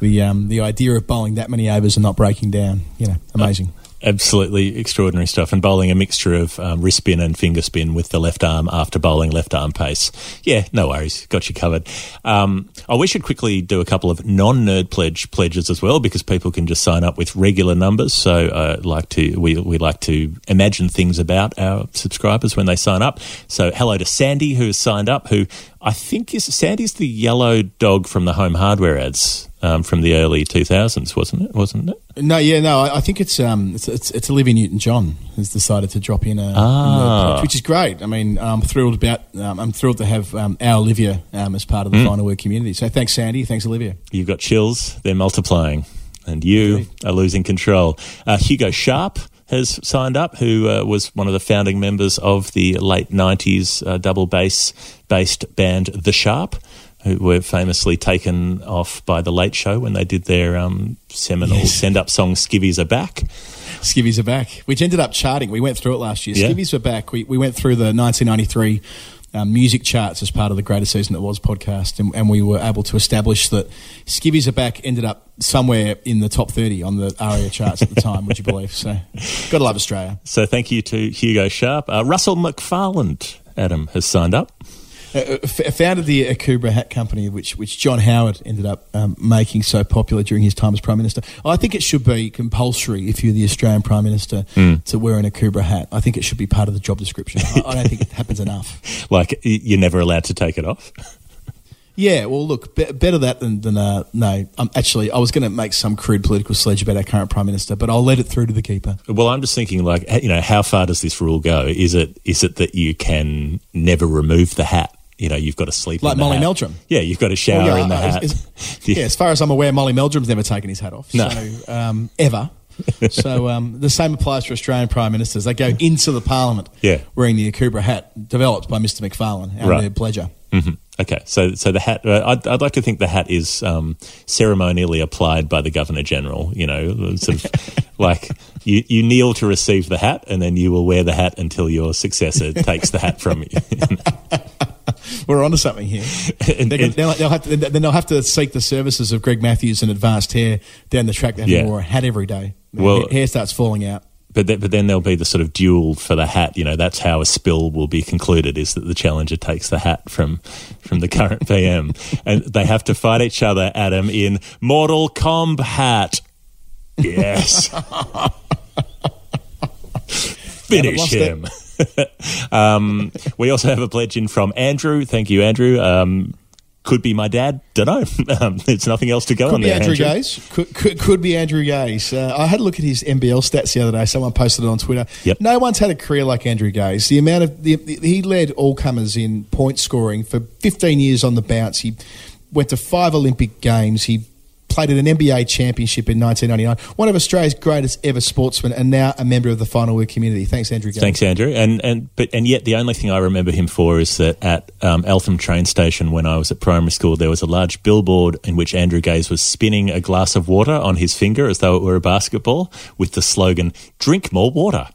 the um, the idea of bowling that many overs and not breaking down, you know, amazing. Absolutely extraordinary stuff. And bowling a mixture of um, wrist spin and finger spin with the left arm after bowling left arm pace. Yeah, no worries. Got you covered. Um, oh, we should quickly do a couple of non nerd pledge pledges as well because people can just sign up with regular numbers. So uh, like to we, we like to imagine things about our subscribers when they sign up. So hello to Sandy who has signed up, who I think is Sandy's the yellow dog from the home hardware ads. Um, from the early 2000s, wasn't it? Wasn't it? No, yeah, no, I, I think it's um, it's, it's, it's Olivia Newton-John has decided to drop in a, Ah. in which is great. I mean, I'm thrilled about. Um, I'm thrilled to have um, our Olivia um, as part of the Mm. final word community. So thanks, Sandy. Thanks, Olivia. You've got chills, they're multiplying, and you are losing control. Uh, Hugo Sharp has signed up, who uh, was one of the founding members of the late 90s uh, double bass based band The Sharp, who were famously taken off by The Late Show when they did their um, seminal Yes. send up song Skivvies Are Back. Skivvies are back, which ended up charting. We went through it last year. Yeah. Skivvies were back. We, we went through the 1993 um, music charts as part of the Greatest Season That Was podcast, and, and we were able to establish that Skivvies are back ended up somewhere in the top 30 on the ARIA charts at the time, would you believe? So, gotta love Australia. So thank you to Hugo Sharp. Uh, Russell McFarland, Adam, has signed up. Uh, f- founded the Akubra Hat Company, which which John Howard ended up um, making so popular during his time as Prime Minister. I think it should be compulsory if you're the Australian Prime Minister to wear an Akubra hat. I think it should be part of the job description. I, I don't think it happens enough. (laughs) Like, you're never allowed to take it off. (laughs) Yeah, well, look, be- better that than, than uh, no. Um, actually, I was going to make some crude political sledge about our current Prime Minister, but I'll let it through to the keeper. Well, I'm just thinking, like, you know, how far does this rule go? Is it is it that you can never remove the hat? You know, you've got to sleep Like Molly hat. Meldrum. Yeah, you've got to shower Well, yeah, in the uh, hat. is- (laughs) Yeah, as far as I'm aware, Molly Meldrum's never taken his hat off. No. So, um, ever. (laughs) so um, the same applies for Australian Prime Ministers. They go into the Parliament Yeah. wearing the Akubra hat developed by Mr McFarlane, our Right. nerd pleasure. Mhm. Okay, so so the hat. Uh, I'd, I'd like to think the hat is um, ceremonially applied by the Governor General. You know, sort of (laughs) like you, you kneel to receive the hat, and then you will wear the hat until your successor takes the hat from you. (laughs) We're onto something here. (laughs) And- they'll, they'll have to, then they'll have to seek the services of Greg Matthews and Advanced Hair down the track. They have Yeah. a hat every day. Well- hair, starts falling out. But, th- but then there'll be the sort of duel for the hat. You know, that's how a spill will be concluded: is that the challenger takes the hat from from the current PM, (laughs) and they have to fight each other. Adam in Mortal Kombat. Yes. Finish him. (laughs) um, we also have a pledge in from Andrew. Thank you, Andrew. Um, could be my dad. Don't know. (laughs) Um, there's nothing else to go Could on be there. Andrew Gaze. Could, could, could be Andrew Gaze. Uh, I had a look at his NBL stats the other day. Someone posted it on Twitter. Yep. No one's had a career like Andrew Gaze. The amount of the, the- he led all comers in point scoring for 15 years on the bounce. He went to five Olympic games. He played in an NBA championship in 1999. One of Australia's greatest ever sportsmen, and now a member of the final word community. Thanks, Andrew. Gaze. Thanks, Andrew. And and but and yet the only thing I remember him for is that at um, Eltham train station when I was at primary school, there was a large billboard in which Andrew Gaze was spinning a glass of water on his finger as though it were a basketball with the slogan "Drink more water."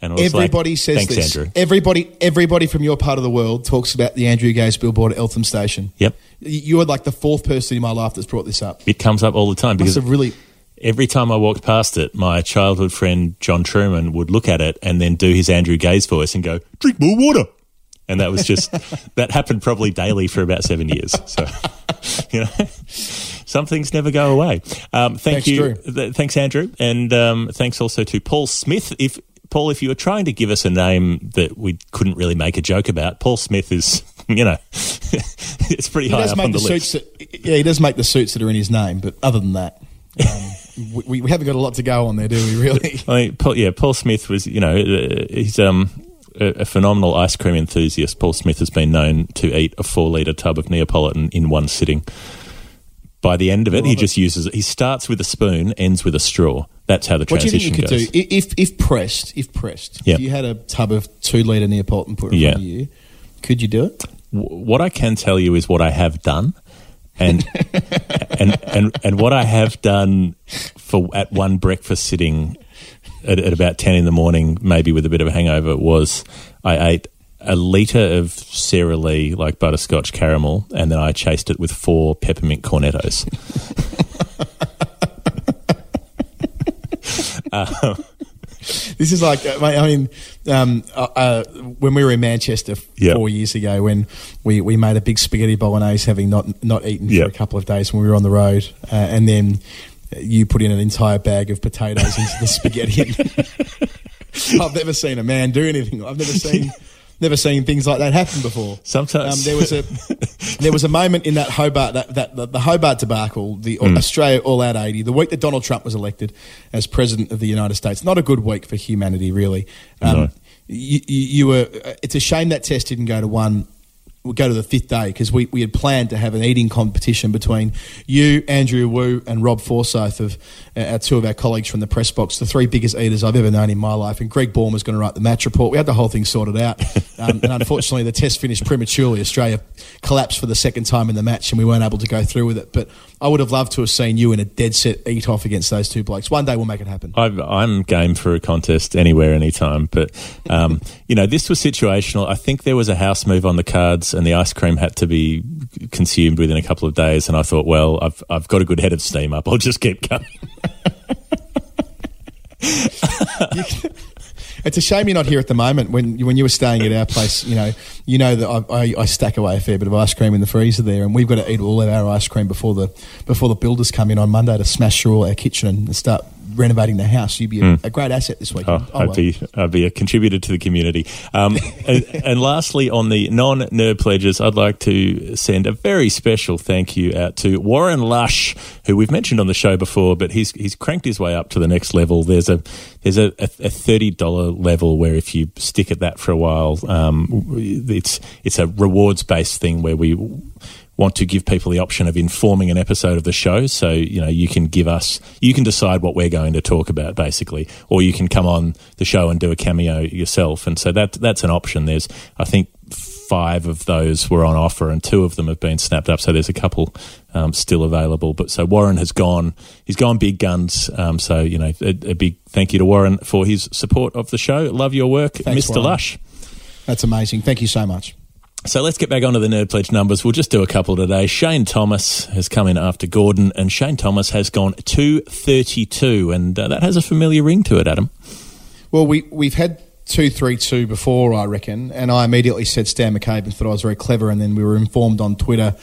And was like, Everybody says Thanks, this. Andrew. Everybody, everybody from your part of the world talks about the Andrew Gaze billboard at Eltham Station. Yep, You're like the fourth person in my life that's brought this up. it comes up all the time because really. every time I walked past it, my childhood friend John Truman would look at it and then do his Andrew Gaze voice and go, "Drink more water." And that was just (laughs) that happened probably daily for about seven years. So, (laughs) you know, some things never go away. Um, thank Thanks, you, th- thanks Andrew, and um, thanks also to Paul Smith. If Paul, if you were trying to give us a name that we couldn't really make a joke about, Paul Smith is, (laughs) you know, (laughs) it's pretty He high up on the, the list. That, yeah, he does make the suits that are in his name, but other than that, um, (laughs) we, we haven't got a lot to go on there, do we? Really? I mean, Paul, yeah, Paul Smith was, you know, uh, he's um, a, a phenomenal ice cream enthusiast. Paul Smith has been known to eat a four litre tub of Neapolitan in one sitting. By the end of it, he it. just uses. He starts with a spoon, ends with a straw. That's how the What do you think transition you could goes. do if, if pressed? If pressed, Yeah. if you had a tub of two liter Neapolitan put in Yeah. front of you, could you do it? W- what I can tell you is what I have done, and (laughs) and and and what I have done for at one breakfast sitting at, at about ten in the morning, maybe with a bit of a hangover, was I ate a liter of Sara Lee like butterscotch caramel, and then I chased it with four peppermint (laughs) cornettos. This is like, uh, I mean, um, uh, uh, when we were in Manchester Yeah. four years ago, when we, we made a big spaghetti bolognese, having not not eaten Yeah. for a couple of days when we were on the road, uh, and then you put in an entire bag of potatoes into the spaghetti. (laughs) I've never seen a man do anything. I've never seen. Never seen things like that happen before. Sometimes- um, there was a (laughs) there was a moment in that Hobart that, that the, the Hobart debacle, the Hmm. Australia All Out eighty, the week that Donald Trump was elected as president of the United States. Not a good week for humanity, really. Um, No. you, you, you were. It's a shame that test didn't go to one. We'll go to the fifth day because we, we had planned to have an eating competition between you, Andrew Wu, and Rob Forsaith of uh, our two of our colleagues from the press box, the three biggest eaters I've ever known in my life. And Greg Baum was going to write the match report. We had the whole thing sorted out, (laughs) um, and unfortunately, the test finished prematurely. Australia collapsed for the second time in the match, and we weren't able to go through with it. But I would have loved to have seen you in a dead set eat off against those two blokes. One day we'll make it happen. I've, I'm game for a contest anywhere, anytime. But um, (laughs) you know, this was situational. I think there was a house move on the cards, and the ice cream had to be consumed within a couple of days. And I thought, well, I've I've got a good head of steam up. I'll just keep going. (laughs) It's a shame you're not here at the moment. When when you were staying at our place, you know, you know that I, I, I stack away a fair bit of ice cream in the freezer there, and we've got to eat all of our ice cream before the before the builders come in on Monday to smash through all our kitchen and start renovating the house. You'd be a, a great asset this weekend. Hmm. Oh, I'd well. be I'd be a contributor to the community. Um, (laughs) and, and lastly, on the non nerd pledges, I'd like to send a very special thank you out to Warren Lush, who we've mentioned on the show before, but he's he's cranked his way up to the next level. There's a there's a, a, a thirty dollar level where if you stick at that for a while, um, it's it's a rewards based thing where we want to give people the option of informing an episode of the show. So, you know, you can give us, you can decide what we're going to talk about basically, or you can come on the show and do a cameo yourself. And so that, that's an option. There's, I think, five of those were on offer and two of them have been snapped up. So there's a couple um, still available. But so Warren has gone, he's gone big guns. Um, so, you know, a, a big thank you to Warren for his support of the show. Love your work, Thanks, Mr. Warren. Lush. That's amazing. Thank you so much. So let's get back onto the Nerd Pledge numbers. We'll just do a couple today. Shane Thomas has come in after Gordon, and Shane Thomas has gone 232, and uh, that has a familiar ring to it, Adam. Well, we we've had two three two before, I reckon, and I immediately said Stan McCabe and thought I was very clever, and then we were informed on Twitter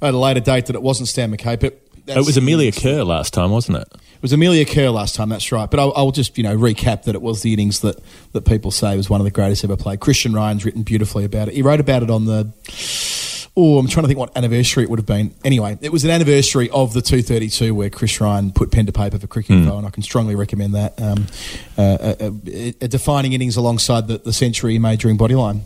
at a later date that it wasn't Stan McCabe, but. It was Amelia Kerr last time, wasn't it? It was Amelia Kerr last time, that's right. But I'll, I'll just you know recap that it was the innings that, that people say was one of the greatest ever played. Christian Ryan's written beautifully about it. He wrote about it on the. Oh, I'm trying to think what anniversary it would have been. Anyway, it was an anniversary of the 232 where Chris Ryan put pen to paper for Cricinfo, and I can strongly recommend that. Um, uh, a, a, a defining innings alongside the, the century he made during Bodyline.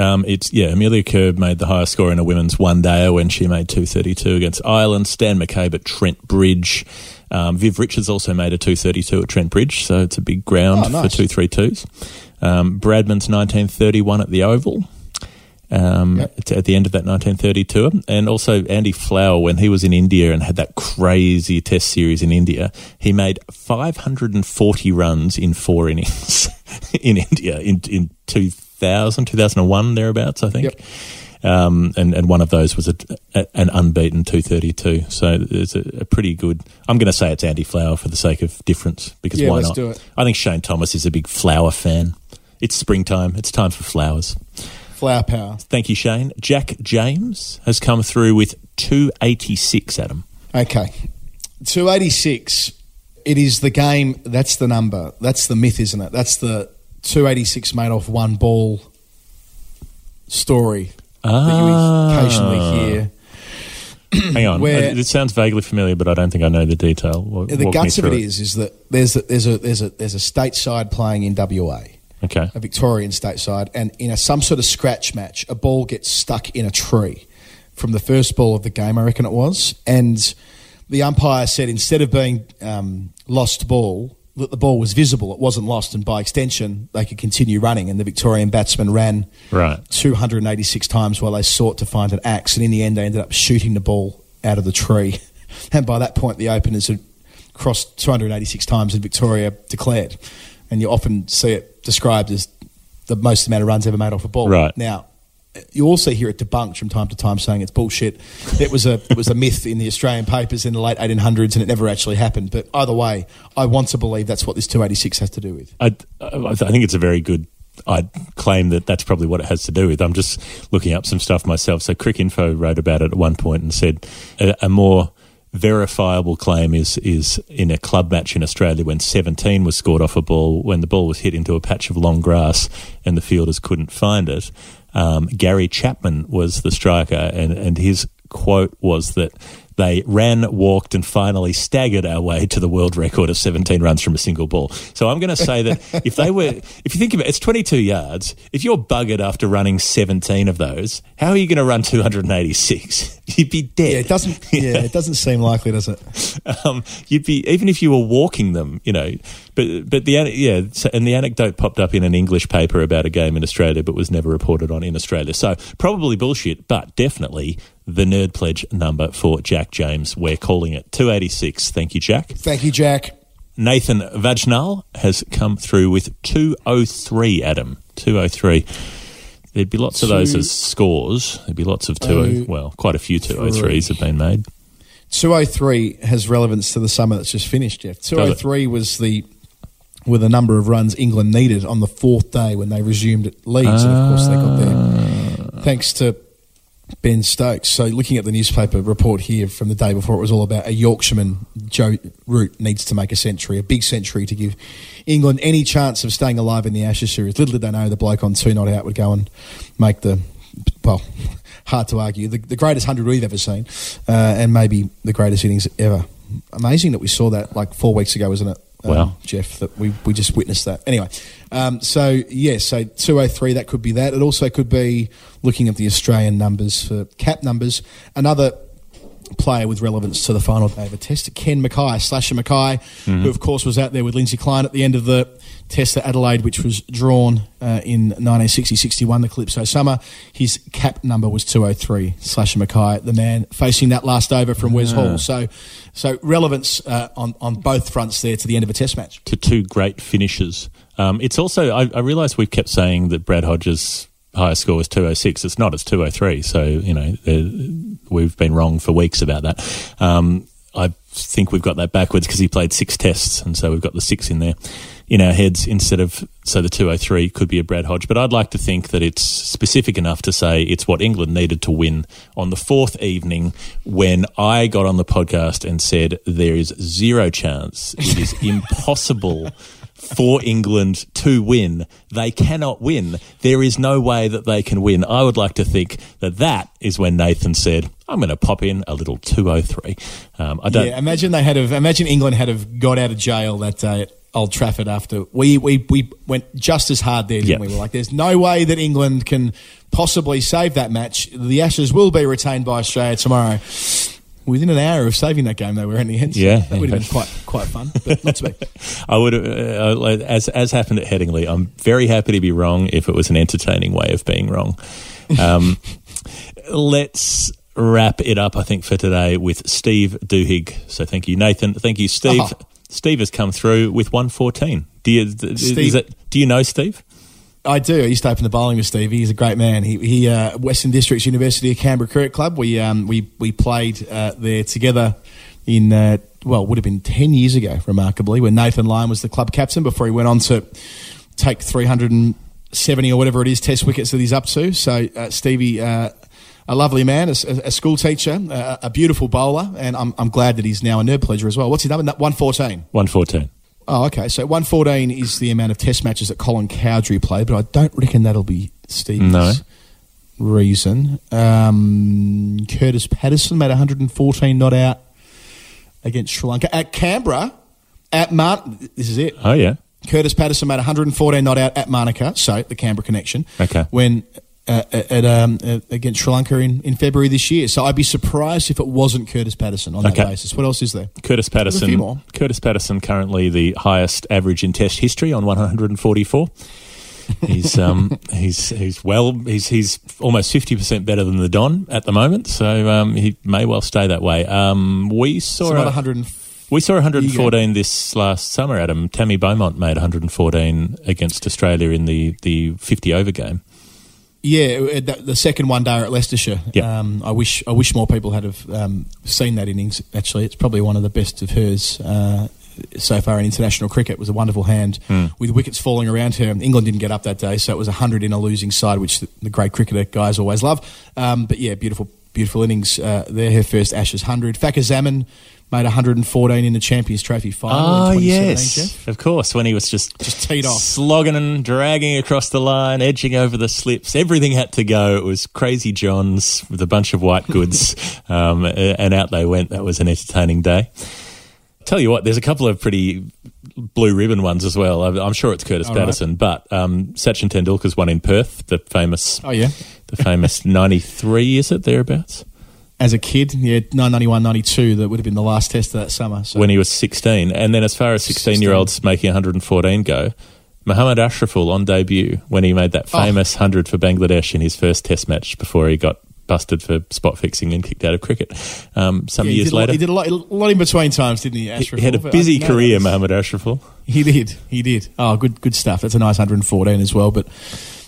Um, it's yeah. Amelia Kerr made the highest score in a women's one dayer when she made two thirty two against Ireland. Stan McCabe at Trent Bridge. Um, Viv Richards also made a two thirty two at Trent Bridge, so it's a big ground Oh, nice. for two three twos. Um, Bradman's nineteen thirty one at the Oval. Um, Yep. at- the end of that 1930 tour, and also Andy Flower when he was in India and had that crazy Test series in India, he made 540 runs in four innings (laughs) in India in in 2000, 2001 thereabouts, I think. Yep. Um, and, and one of those was a, a, an unbeaten 232. So it's a, a pretty good. I'm going to say it's Andy Flower for the sake of difference because Yeah, why let's not? do it. I think Shane Thomas is a big flower fan. It's springtime. It's time for flowers. Flower power. Thank you, Shane. Jack James has come through with 286, Adam. Okay. 286. It is the game. That's the number. That's the myth, isn't it? That's the 286 made off one ball story that Ah. you occasionally hear. (clears throat) Hang on. Where- Uh, it sounds vaguely familiar, but I don't think I know the detail. Wa- the guts of through it is is that there's a, there's a there's a there's a stateside playing in WA, Okay. a Victorian stateside, and in a some sort of scratch match, a ball gets stuck in a tree from the first ball of the game, I reckon it was, and the umpire said instead of being um, lost ball, that the ball was visible, it wasn't lost, and by extension, they could continue running, and the Victorian batsmen ran Right. 286 times while they sought to find an axe, and in the end, they ended up shooting the ball out of the tree. (laughs) And by that point, the openers had crossed 286 times, and Victoria declared. And you often see it described as the most amount of runs ever made off a ball. Right. Now, you also hear it debunked from time to time saying it's bullshit. It was a it was a myth in the Australian papers in the late 1800s, and it never actually happened. But either way, I want to believe that's what this 286 has to do with. I, I think it's a very good. I'd claim that that's probably what it has to do with. I'm just looking up some stuff myself. So, Cricinfo wrote about it at one point and said a, a more verifiable claim is is in a club match in Australia when 17 was scored off a ball when the ball was hit into a patch of long grass and the fielders couldn't find it. Um, Gary Chapman was the striker, and, and his quote was that they ran, walked, and finally staggered our way to the world record of 17 runs from a single ball. So I'm going to say that (laughs) if they were, if you think about it, it's 22 yards. If you're buggered after running 17 of those, how are you going to run 286? (laughs) You'd be dead. Yeah, it doesn't. Yeah, it doesn't seem likely, does it? (laughs) um, you'd be even if you were walking them, you know. But but the yeah, so, and the anecdote popped up in an English paper about a game in Australia, but was never reported on in Australia. So probably bullshit, but definitely the nerd pledge number for Jack James. We're calling it two eighty six. Thank you, Jack. Thank you, Jack. Nathan Vaginal has come through with two oh three. Adam two oh three. There'd be lots of those as scores. There'd be lots of two oh, oh, well, quite a few two oh threes have been made. 203 has relevance to the summer that's just finished, Geoff. 203 was the were the number of runs England needed on the fourth day when they resumed at Leeds, and of course they got there ah. thanks to Ben Stokes. So, looking at the newspaper report here from the day before, it was all about a Yorkshireman, Joe Root, needs to make a century, a big century to give England any chance of staying alive in the Ashes series. Little did they know the bloke on two not out would go and make the, well, (laughs) hard to argue, the, the greatest 100 we've ever seen, uh, and maybe the greatest innings ever. Amazing that we saw that like four weeks ago, wasn't it? Um, Wow. Geoff, that we, we just witnessed that. Anyway, um, so yes, so 203, that could be that. It also could be looking at the Australian numbers for cap numbers. Another player with relevance to the final day of a test, Ken Mackay, Slasher Mackay, who of course was out there with Lindsay Kline at the end of the test at Adelaide, which was drawn uh, in 1960-61, the Calypso Summer. His cap number was 203. Slasher Mackay, the man facing that last over from Wes Hall. So, so relevance uh, on on both fronts there to the end of a test match. to two great finishes. Um, it's also I, I realise we've kept saying that Brad Hodge's highest score was two oh six. It's not. It's two oh three. So you know uh, we've been wrong for weeks about that. Um, I think we've got that backwards because he played six tests, and so we've got the six in there in our heads instead of so the 203 could be a Brad Hodge. But I'd like to think that it's specific enough to say it's what England needed to win on the fourth evening when I got on the podcast and said there is zero chance, it is (laughs) impossible. For England to win, they cannot win. There is no way that they can win. I would like to think that that is when Nathan said, "I'm going to pop in a little 203." Um, I don't. Yeah, imagine they had have imagine England had have got out of jail that day at Old Trafford after we, we, we went just as hard there, didn't Yep. We were like, there's no way that England can possibly save that match. The Ashes will be retained by Australia tomorrow. Within an hour of saving that game, they were in the end. So Yeah. that would have been (laughs) quite quite fun, but not to be. (laughs) I would, uh, uh, as as happened at Headingley. I'm very happy to be wrong if it was an entertaining way of being wrong. Um, (laughs) let's wrap it up. I think for today with Steve Duhigg. So thank you, Nathan. Thank you, Steve. Oh. Steve has come through with 114. Do you, is it, do you know Steve? I do. I used to open the bowling with Stevie. He's a great man. He, he uh, Western Districts University of Canberra Cricket Club. We um, we we played uh, there together in uh, well, would have been ten years ago, remarkably, when Nathan Lyon was the club captain before he went on to take three hundred and seventy or whatever it is Test wickets that he's up to. So uh, Stevie. Uh, a lovely man, a, a school teacher, a, a beautiful bowler, and I'm, I'm glad that he's now a nerd pleasure as well. What's his number? 114. 114. Oh, okay. So 114 is the amount of test matches that Colin Cowdrey played, but I don't reckon that'll be Steve's No. reason. Um, Kurtis Patterson made 114 not out against Sri Lanka. At Canberra, at Mart, this is it. Oh, yeah. Kurtis Patterson made 114 not out at Manuka, so the Canberra connection. Okay. When uh, at um, uh, against Sri Lanka in, in February this year, so I'd be surprised if it wasn't Kurtis Patterson on that Okay. basis. What else is there? Kurtis There's a Patterson. few more. Kurtis Patterson currently the highest average in Test history on 144. He's um (laughs) he's he's well he's he's almost fifty percent better than the Don at the moment, so um, he may well stay that way. Um, we saw So a- 100. we saw 114 this last summer. Adam Tammy Beaumont made 114 against Australia in the the 50 over game. Yeah, uh, the, the second one day at Leicestershire. Yeah. Um, I wish I wish more people had have um, seen that innings. Actually, it's probably one of the best of hers uh, so far in international cricket. It was a wonderful hand with wickets falling around her. England didn't get up that day, so it was hundred in a losing side, which the, the great cricketer guys always love. Um, but yeah, beautiful, beautiful innings uh, there. Her first Ashes hundred. Fakhar Zaman made 114 in the Champions Trophy final. Oh in yes, Geoff. of course. When he was just Just teed off. slogging and dragging across the line, edging over the slips, everything had to go. It was crazy Johns with a bunch of white goods, (laughs) um, and out they went. That was an entertaining day. Tell you what, there's a couple of pretty blue ribbon ones as well. I'm sure it's Kurtis All right. Patterson, but um, Sachin Tendulkar's one in Perth, the famous, Oh yeah. the famous (laughs) '93, is it thereabouts? As a kid, yeah, 991, 92, that would have been the last test of that summer. So. when he was 16. And then as far as 16 year olds making 114 go, Muhammad Ashraful on debut when he made that Oh. famous 100 for Bangladesh in his first test match before he got busted for spot fixing and kicked out of cricket. Um, some Yeah, years lot- later, he did a lot, a lot in between times, didn't he? he, he had a busy career. Muhammad Ashraful. He did. He did. Oh, good, good stuff. That's a nice 114 as well. But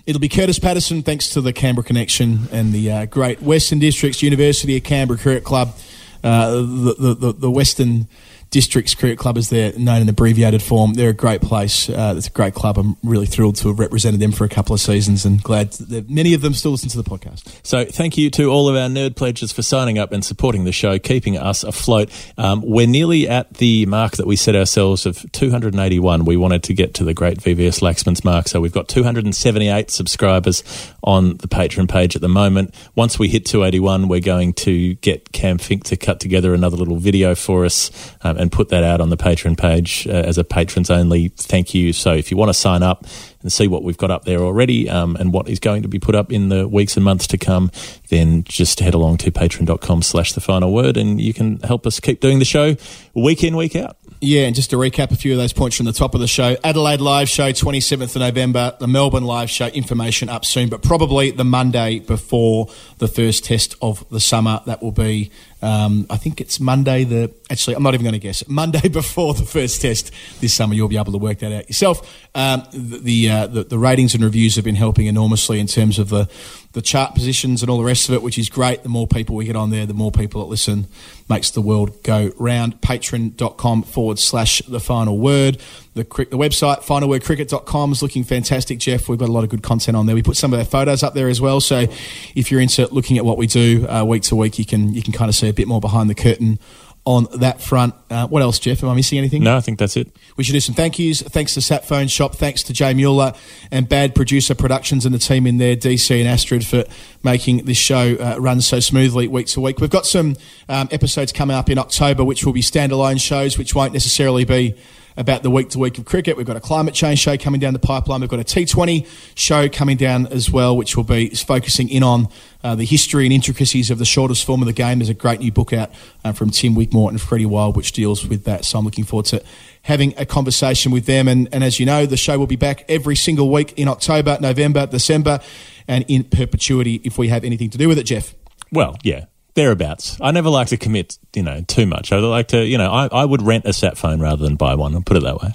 it'll be Kurtis Patterson, thanks to the Canberra connection and the uh, great Western Districts University of Canberra Cricket Club. Uh, the, the, the, the Western Districts Cricket Club, as they're known in abbreviated form, they're a great place. Uh, it's a great club. I'm really thrilled to have represented them for a couple of seasons and glad that many of them still listen to the podcast. So thank you to all of our nerd pledges for signing up and supporting the show, keeping us afloat. Um, we're nearly at the mark that we set ourselves of 281. We wanted to get to the great VVS Laxman's mark, so we've got 278 subscribers on the Patreon page at the moment. Once we hit 281, we're going to get Cam Fink to cut together another little video for us um, and put that out on the Patreon page uh, as a patrons only thank you. So if you want to sign up and see what we've got up there already um, and what is going to be put up in the weeks and months to come, then just head along to patreon.com slash the final word and you can help us keep doing the show week in, week out. Yeah, and just to recap a few of those points from the top of the show Adelaide live show, 27th of November. The Melbourne live show, information up soon, but probably the Monday before the first test of the summer. That will be, um, I think it's Monday, the. Actually, I'm not even going to guess. Monday (laughs) before the first test this summer. You'll be able to work that out yourself. Um, the, the, uh, the, the ratings and reviews have been helping enormously in terms of the, the chart positions and all the rest of it, which is great. The more people we get on there, the more people that listen makes the world go round. Patreon.com forward slash the final word. The, the website, finalwordcricket.com, is looking fantastic, Geoff. We've got a lot of good content on there. We put some of our photos up there as well. So if you're into looking at what we do uh, week to week, you can, you can kind of see a bit more behind the curtain on that front. Uh, what else, Geoff? Am I missing anything? No, I think that's it. We should do some thank yous. Thanks to Sat Phone Shop. Thanks to Jay Mueller and Bad Producer Productions and the team in there, DC and Astrid, for making this show uh, run so smoothly week to week. We've got some um, episodes coming up in October, which will be standalone shows, which won't necessarily be about the week to week of cricket. We've got a climate change show coming down the pipeline. We've got a T20 show coming down as well, which will be focusing in on uh, the history and intricacies of the shortest form of the game. There's a great new book out uh, from Tim Wigmore and Freddie Wilde, which deals with that. So I'm looking forward to having a conversation with them. And, and as you know, the show will be back every single week in October, November, December, and in perpetuity if we have anything to do with it, Geoff. Well, yeah, thereabouts. I never like to commit, you know, too much. I like to, you know, I, I would rent a sat phone rather than buy one. I'll put it that way.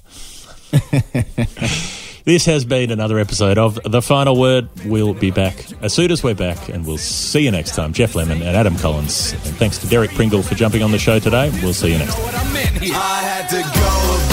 (laughs) this has been another episode of The Final Word. We'll be back as soon as we're back, and we'll see you next time. Geoff Lemon and Adam Collins. And thanks to Derek Pringle for jumping on the show today. We'll see you next time. I had to go